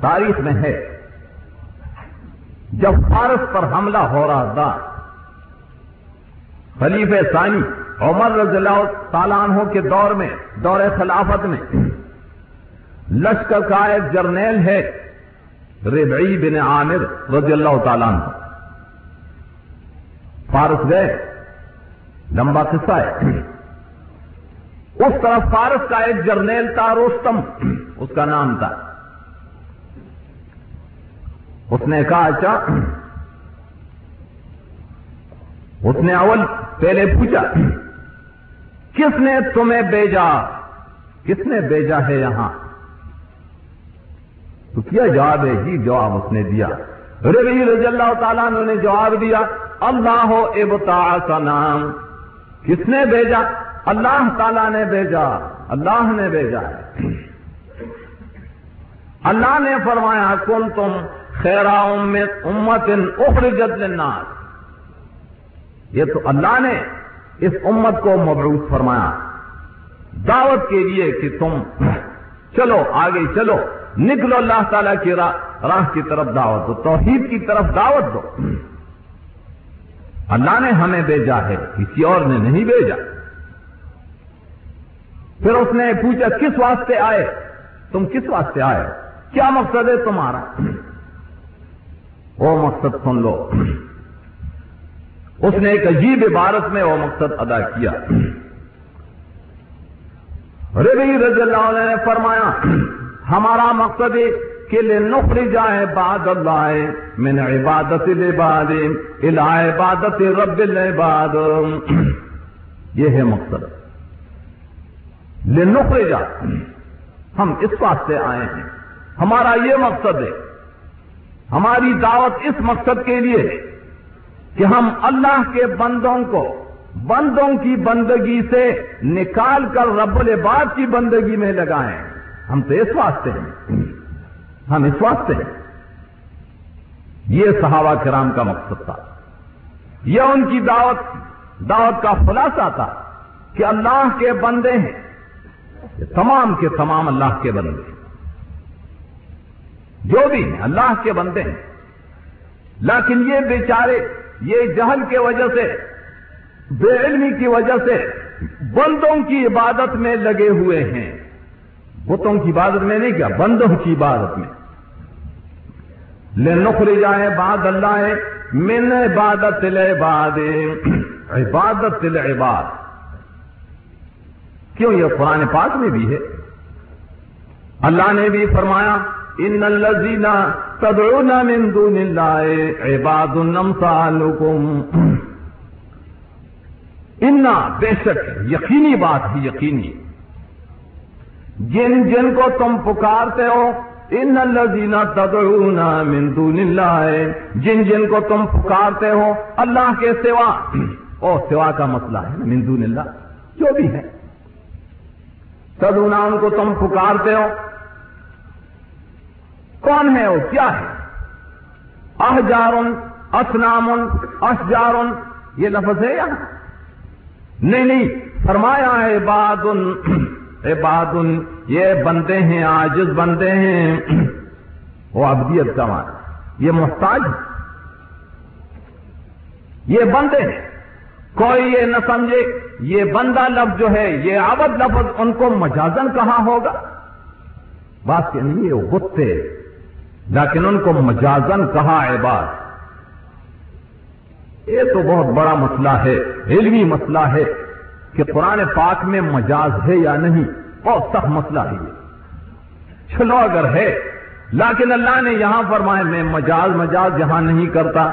تاریخ میں ہے۔ جب فارس پر حملہ ہو رہا تھا خلیف ثانی عمر رضی اللہ تعالیٰ عنہ کے دور میں، دور خلافت میں۔ لشکر کا ایک جرنیل ہے، ربعی بن عامر رضی اللہ تعالیٰ عنہ۔ فارس گئے، لمبا قصہ ہے۔ اس طرف فارس کا ایک جرنیل تھا روستم اس کا نام تھا۔ اس نے کہا اچھا اس نے اول پہلے پوچھا، کس نے تمہیں بھیجا؟ کس نے بھیجا ہے یہاں؟ تو کیا جواب ہے جی جواب اس نے دیا۔ ربی رضی اللہ تعالیٰ نے جواب دیا، اللہ ابتا نام۔ کس نے بھیجا؟ اللہ تعالیٰ نے بھیجا۔ اللہ نے بھیجا ہے۔ اللہ نے فرمایا کن تم خیرا امت اخرجت للناس۔ یہ تو اللہ نے اس امت کو مبعوث فرمایا۔ دعوت کے لیے کہ تم چلو، آگے چلو۔ نکلو اللہ تعالی کی راہ کی طرف دعوت دو، توحید کی طرف دعوت دو۔ اللہ نے ہمیں بھیجا ہے، کسی اور نے نہیں بھیجا۔ پھر اس نے پوچھا، کس واسطے آئے؟ تم کس واسطے آئے؟ کیا مقصد ہے تمہارا؟ وہ مقصد سن لو۔ اس نے ایک عجیب عبارت میں وہ مقصد ادا کیا۔ ربی رضی اللہ علیہ نے فرمایا ہمارا مقصد ہے کہ لے نخری جائے باد اللہ من عبادت العباد، الى عبادت رب العباد. یہ ہے مقصد۔ لے نخری جا ہم اس واسطے آئے ہیں۔ ہمارا یہ مقصد ہے، ہماری دعوت اس مقصد کے لیے ہے کہ ہم اللہ کے بندوں کو، بندوں کی بندگی سے نکال کر رب العباد کی بندگی میں لگائیں۔ ہم تو اس واسطے ہیں۔ ہم اس واسطے ہیں۔ یہ صحابہ کرام کا مقصد تھا۔ یہ ان کی دعوت دعوت کا خلاصہ تھا کہ اللہ کے بندے ہیں۔ یہ تمام کے تمام اللہ کے بندے ہیں۔ جو بھی ہیں، اللہ کے بندے ہیں۔ لیکن یہ بیچارے، یہ جہل کی وجہ سے، بے علمی کی وجہ سے بندوں کی عبادت میں لگے ہوئے ہیں۔ بتوں کی عبادت میں نہیں کیا، بندوں کی عبادت میں۔ لے جائے باد اللہ من عبادت العباد۔ عبادت العباد۔ کیوں یہ قرآن پاک میں بھی ہے؟ اللہ نے بھی فرمایا، ان الذین تدعون من دون اللہ عباد امثالکم۔ انا بے شک، یقینی بات ہے، یقینی۔ جن جن کو تم پکارتے ہو، ان الذین تدعون من دون اللہ، جن جن کو تم پکارتے ہو، اللہ کے سوا او سوا کا مسئلہ ہے من دون اللہ، جو بھی ہے۔ تدونا ان کو تم پکارتے ہو۔ کون ہے وہ؟ کیا ہے؟ احجارن اسنامن اشجارن، یہ لفظ ہے یہاں نہیں نہیں، فرمایا ہے عبادن عبادن، یہ بندے ہیں آجز بندے ہیں۔ وہ ابدیت کا مانا یہ محتاج یہ بندے ہیں۔ کوئی یہ نہ سمجھے، یہ بندہ لفظ جو ہے، یہ عبد لفظ ان کو مجازن کہاں ہوگا؟ بات کہ نہیں وہ بت لیکن ان کو مجازن کہا عباد یہ تو بہت بڑا مسئلہ ہے، علمی مسئلہ ہے۔ کہ قرآن پاک میں مجاز ہے یا نہیں، بہت سخت مسئلہ ہے یہ۔ چلو اگر ہے، لیکن اللہ نے یہاں فرمایا، میں مجاز مجاز یہاں نہیں کرتا،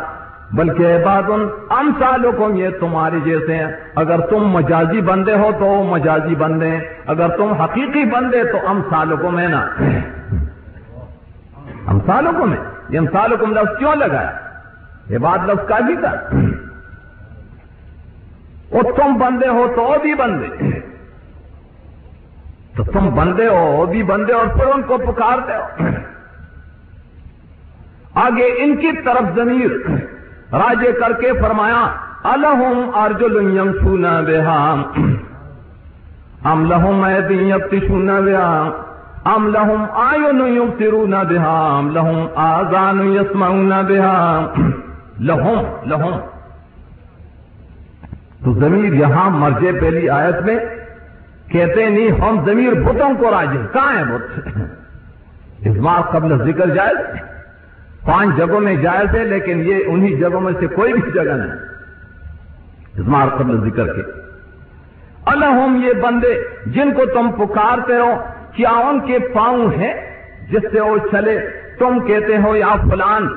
بلکہ عباد ان ام سالوں کو یہ تمہارے جیسے ہیں۔ اگر تم مجازی بندے ہو تو مجازی بندے ہیں، اگر تم حقیقی بندے تو ام سالوں کو میں نا۔ ہم سالوں کو میں، یہ ہم سالوں کو لفظ کیوں لگایا؟ یہ بات لفظ کا بھی تھا۔ وہ تم بندے ہو تو وہ بھی بندے۔ تو تم بندے ہو وہ بھی بندے اور پھر ان کو پکارتے ہو۔ آگے ان کی طرف ضمیر راجے کر کے فرمایا الحم ارجل سونا بےحام ام لہم ایدی سونا بےحام ام لہم آیو نو سرو بہام لہم آزان یسماؤ نہ بہام لہم لہم۔ تو ضمیر یہاں مرجے پہلی آیت میں کہتے نہیں، ہم ضمیر بتوں کو راجے کہاں ہے بت؟ اس بار قبل ذکر جائز پانچ جگہوں میں جائز ہے، لیکن یہ انہی جگہوں میں سے کوئی بھی جگہ نہیں۔ اس بار قبل ذکر کے۔ الحم یہ بندے جن کو تم پکارتے ہو، کیا ان کے پاؤں ہیں جس سے وہ چلے؟ تم کہتے ہو، یا فلان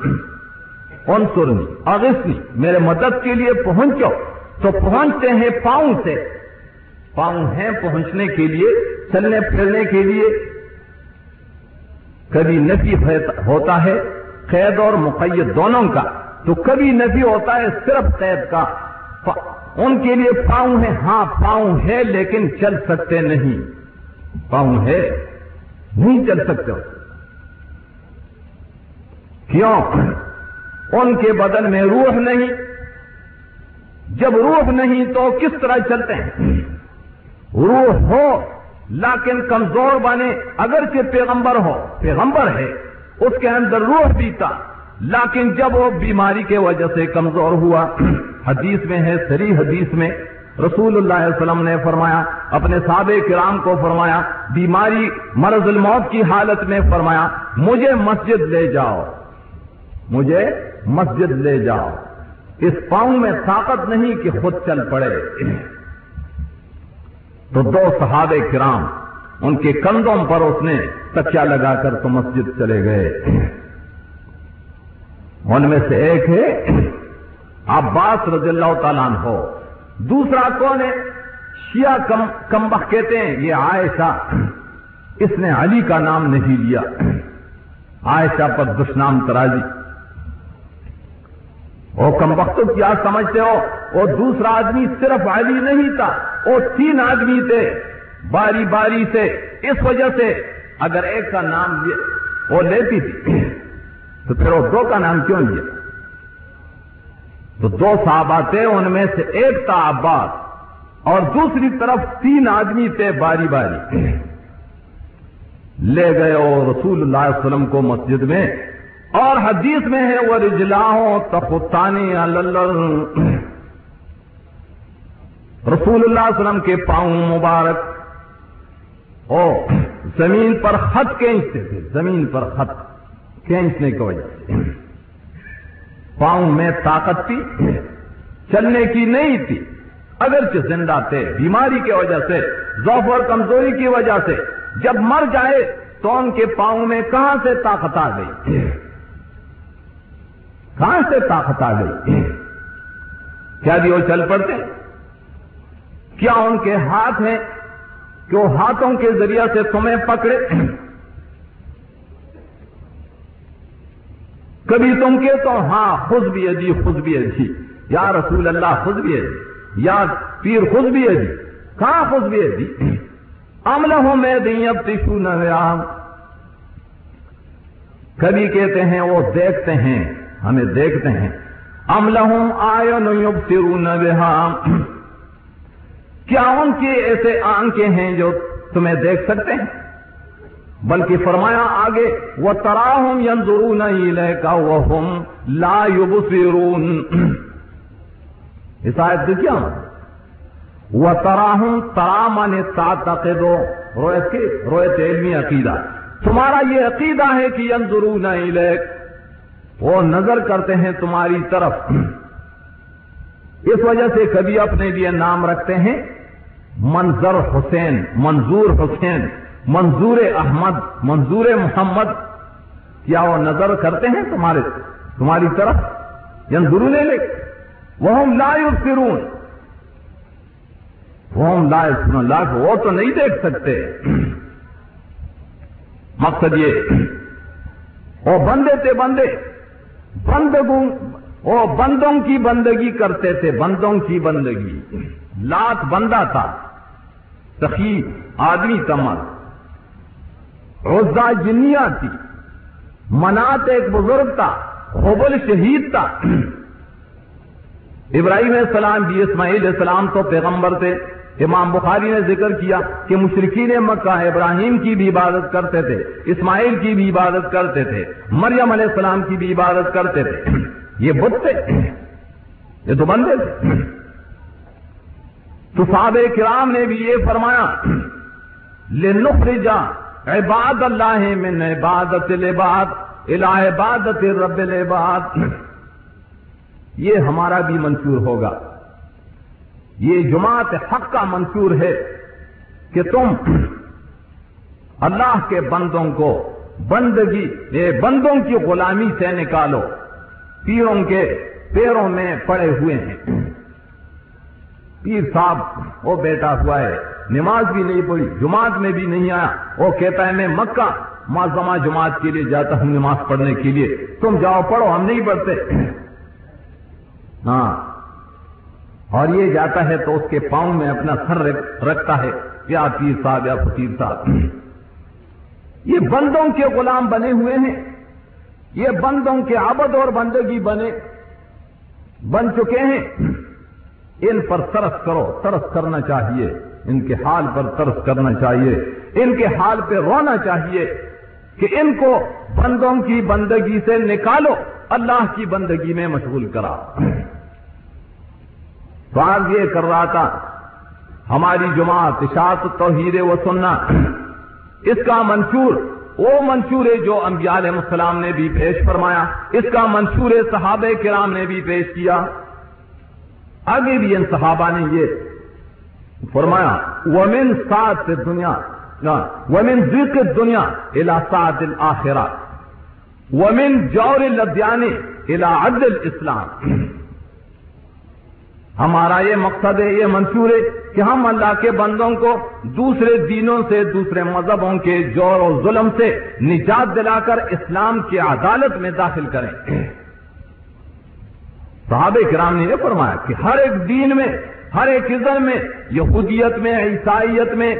ان سرنی اغسنی میرے مدد کے لیے پہنچو تو پہنچتے ہیں پاؤں سے۔ پاؤں ہیں پہنچنے کے لیے، چلنے پھرنے کے لیے۔ کبھی نفی ہوتا ہے قید اور مقید دونوں کا۔ تو کبھی نفی ہوتا ہے صرف قید کا۔ ان کے لیے پاؤں ہے ہاں پاؤں ہے لیکن چل سکتے نہیں۔ پاؤں ہے نہیں چل سکتے۔ کیوں؟ ان کے بدن میں روح نہیں۔ جب روح نہیں تو کس طرح چلتے ہیں؟ روح ہو، لیکن کمزور بنے اگرچہ پیغمبر ہو، پیغمبر ہے، اس کے اندر روح بھی تھا لیکن جب وہ بیماری کے وجہ سے کمزور ہوا، حدیث میں ہے سری حدیث میں رسول اللہ علیہ وسلم نے فرمایا، اپنے سابق کرام کو فرمایا، بیماری مرض الموت کی حالت میں فرمایا، مجھے مسجد لے جاؤ، مجھے مسجد لے جاؤ۔ اس پاؤں میں طاقت نہیں کہ خود چل پڑے۔ تو دو صحابہ کرام، ان کے کندھوں پر اس نے تکیا لگا کر تو مسجد چلے گئے۔ ان میں سے ایک ہے عباس رضی اللہ تعالیٰ ہو دوسرا کون ہے؟ شیعہ کم، کمبخ کہتے ہیں، یہ عائشہ۔ اس نے علی کا نام نہیں لیا۔ عائشہ پر دشنام تراجی وہ کم وقت کیا سمجھتے ہو، وہ دوسرا آدمی صرف علی نہیں تھا، وہ تین آدمی تھے، باری باری سے، اس وجہ سے، اگر ایک کا نام وہ لیتی تھی، تو پھر وہ دو کا نام کیوں لیا؟ تو دو صحابہ تھے، ان میں سے ایک تھا عباس، اور دوسری طرف تین آدمی تھے، باری باری۔ لے گئے اور رسول اللہ علیہ وسلم کو مسجد میں اور حدیث میں ہے وہ رجلاؤں تفتانی رسول اللہ علیہ وسلم کے پاؤں مبارک۔ او، زمین پر خط کھینچتے تھے، زمین پر خط کھینچنے کی وجہ سے۔ پاؤں میں طاقت تھی، چلنے کی نہیں تھی۔ اگرچہ زندہ تھے، بیماری کی وجہ سے ذوف اور کمزوری کی وجہ سے۔ جب مر جائے تو ان کے پاؤں میں کہاں سے طاقت آ گئی؟ کہاں سے طاقت آ گئی؟ کیا بھی وہ چل پڑتے؟ کیا ان کے ہاتھ ہیں کہ وہ ہاتھوں کے ذریعے سے تمہیں پکڑے؟ کبھی تم کے تو ہاں خود بھی عجی خود بھی عجی یا رسول اللہ، خود بھی عجی یا پیر، خود بھی عجی کہاں خود بھی عجی عمل ہوں میں دیں، اب تیشو نہ کبھی کہتے ہیں، وہ دیکھتے ہیں۔ ہمیں دیکھتے ہیں۔ املہم آئے نیب سرون کیا ان کی ایسے آنکھیں ہیں جو تمہیں دیکھ سکتے ہیں؟ بلکہ فرمایا آگے وہ تراہم ینظرون الیکا کا وہ لا یبصرون اس آیت کیا مطلب؟ وہ تراہم ترامن سات دو رویت کی رویت علمی عقیدہ۔ تمہارا یہ عقیدہ ہے کہ ینظرون الیک وہ نظر کرتے ہیں تمہاری طرف۔ اس وجہ سے کبھی اپنے لیے نام رکھتے ہیں منظر حسین، منظور حسین، منظور احمد، منظور محمد۔ کیا وہ نظر کرتے ہیں تمہارے، تمہاری طرف؟ یعنی یا ضرور لے لے۔ وہ ہم لا فرون وہ ہم لا لا، وہ تو نہیں دیکھ سکتے۔ مقصد یہ۔ وہ بندے تھے بندے۔ بندگوں وہ بندوں کی بندگی کرتے تھے، بندوں کی بندگی۔ لات بندہ تھا۔ سخی آدمی تمر روزہ جنیا تھی۔ منات ایک بزرگ تھا، خوبل شہید تھا۔ ابراہیم علیہ السلام بھی اسماعیل علیہ السلام تو پیغمبر تھے۔ امام بخاری نے ذکر کیا کہ مشرقین مکہ ابراہیم کی بھی عبادت کرتے تھے، اسماعیل کی بھی عبادت کرتے تھے، مریم علیہ السلام کی بھی عبادت کرتے تھے۔ یہ بت تھے، یہ تو بندے تھے۔ تو صحاب کرام نے بھی یہ فرمایا، لنخرجا عباد اللہ من عبادت العباد الہ عبادت رب العباد۔ یہ ہمارا بھی منشور ہوگا۔ یہ جماعت حق کا منصور ہے کہ تم اللہ کے بندوں کو بندگی یہ بندوں کی غلامی سے نکالو، پیروں کے پیروں میں پڑے ہوئے ہیں۔ پیر صاحب، وہ بیٹا ہوا ہے، نماز بھی نہیں پڑھی، جماعت میں بھی نہیں آیا۔ وہ کہتا ہے، میں مکہ معذمہ جماعت کے لیے جاتا ہوں نماز پڑھنے کے لیے۔ تم جاؤ پڑھو، ہم نہیں پڑھتے۔ ہاں۔ اور یہ جاتا ہے تو اس کے پاؤں میں اپنا سر رکھتا ہے۔ یا پیر صاحب، یا فقیر صاحب۔ یہ بندوں کے غلام بنے ہوئے ہیں۔ یہ بندوں کے عبد اور بندگی بنے بن چکے ہیں۔ ان پر ترس کرو۔ ترس کرنا چاہیے۔ ان کے حال پر ترس کرنا چاہیے۔ ان کے حال پہ رونا چاہیے کہ ان کو بندوں کی بندگی سے نکالو۔ اللہ کی بندگی میں مشغول کرا۔ تو یہ کر رہا تھا، ہماری جماعت اشاعت توحید و سننا اس کا منشور، وہ منشور جو انبیاء علیہ السلام نے بھی پیش فرمایا، اس کا منشور صحابہ کرام نے بھی پیش کیا۔ آگے بھی ان صحابہ نے یہ فرمایا، ومن سات دنیا ومن ذکر دنیا الا سات الآخرہ ومن جور لدیانے الا عدل اسلام ہمارا یہ مقصد ہے، یہ منصور ہے کہ ہم اللہ کے بندوں کو دوسرے دینوں سے، دوسرے مذہبوں کے جور و ظلم سے نجات دلا کر اسلام کی عدالت میں داخل کریں۔ صحابہ کرام نے یہ فرمایا کہ ہر ایک دین میں، ہر ایک ازم میں، یہودیت میں، عیسائیت میں،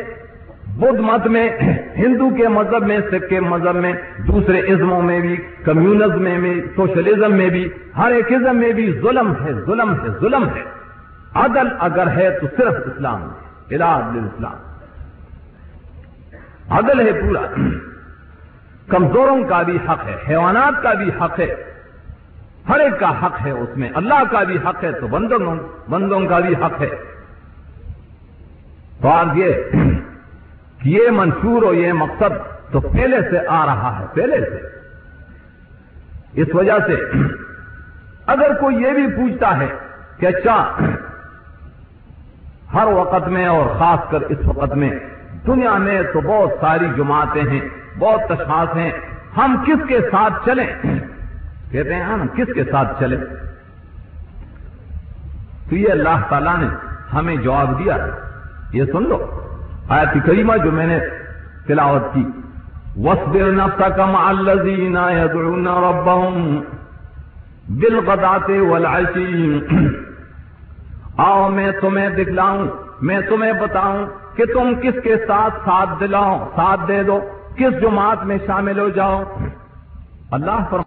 بدھ مت میں، ہندو کے مذہب میں، سکھ کے مذہب میں، دوسرے ازموں میں بھی، کمیونزم میں بھی، سوشلزم میں بھی، ہر ایک ازم میں بھی ظلم ہے ظلم ہے ظلم ہے۔ عدل اگر ہے تو صرف اسلام ہے علاج اسلام عدل ہے پورا۔ کمزوروں کا بھی حق ہے، حیوانات کا بھی حق ہے، ہر ایک کا حق ہے اس میں۔ اللہ کا بھی حق ہے تو بندوں بندوں کا بھی حق ہے۔ تو آج یہ کہ یہ منشور اور یہ مقصد تو پہلے سے آ رہا ہے، پہلے سے۔ اس وجہ سے اگر کوئی یہ بھی پوچھتا ہے کہ اچھا ہر وقت میں اور خاص کر اس وقت میں دنیا میں تو بہت ساری جماعتیں ہیں، بہت تشخاص ہیں۔ ہم کس کے ساتھ چلیں؟ کہتے ہیں، ہم کس کے ساتھ چلیں؟ تو یہ اللہ تعالیٰ نے ہمیں جواب دیا ہے۔ یہ سن لو، آیت کریمہ جو میں نے تلاوت کی۔ وَاصْبِرْ نَفْسَكَ مَعَ الَّذِينَ يَدْعُونَ رَبَّهُمْ بِالْغَدَاةِ وَالْعَشِيِّ آؤ، میں تمہیں دکھلاؤں، میں تمہیں بتاؤں کہ تم کس کے ساتھ ساتھ دلاؤ ساتھ دے دو، کس جماعت میں شامل ہو جاؤ اللہ فرما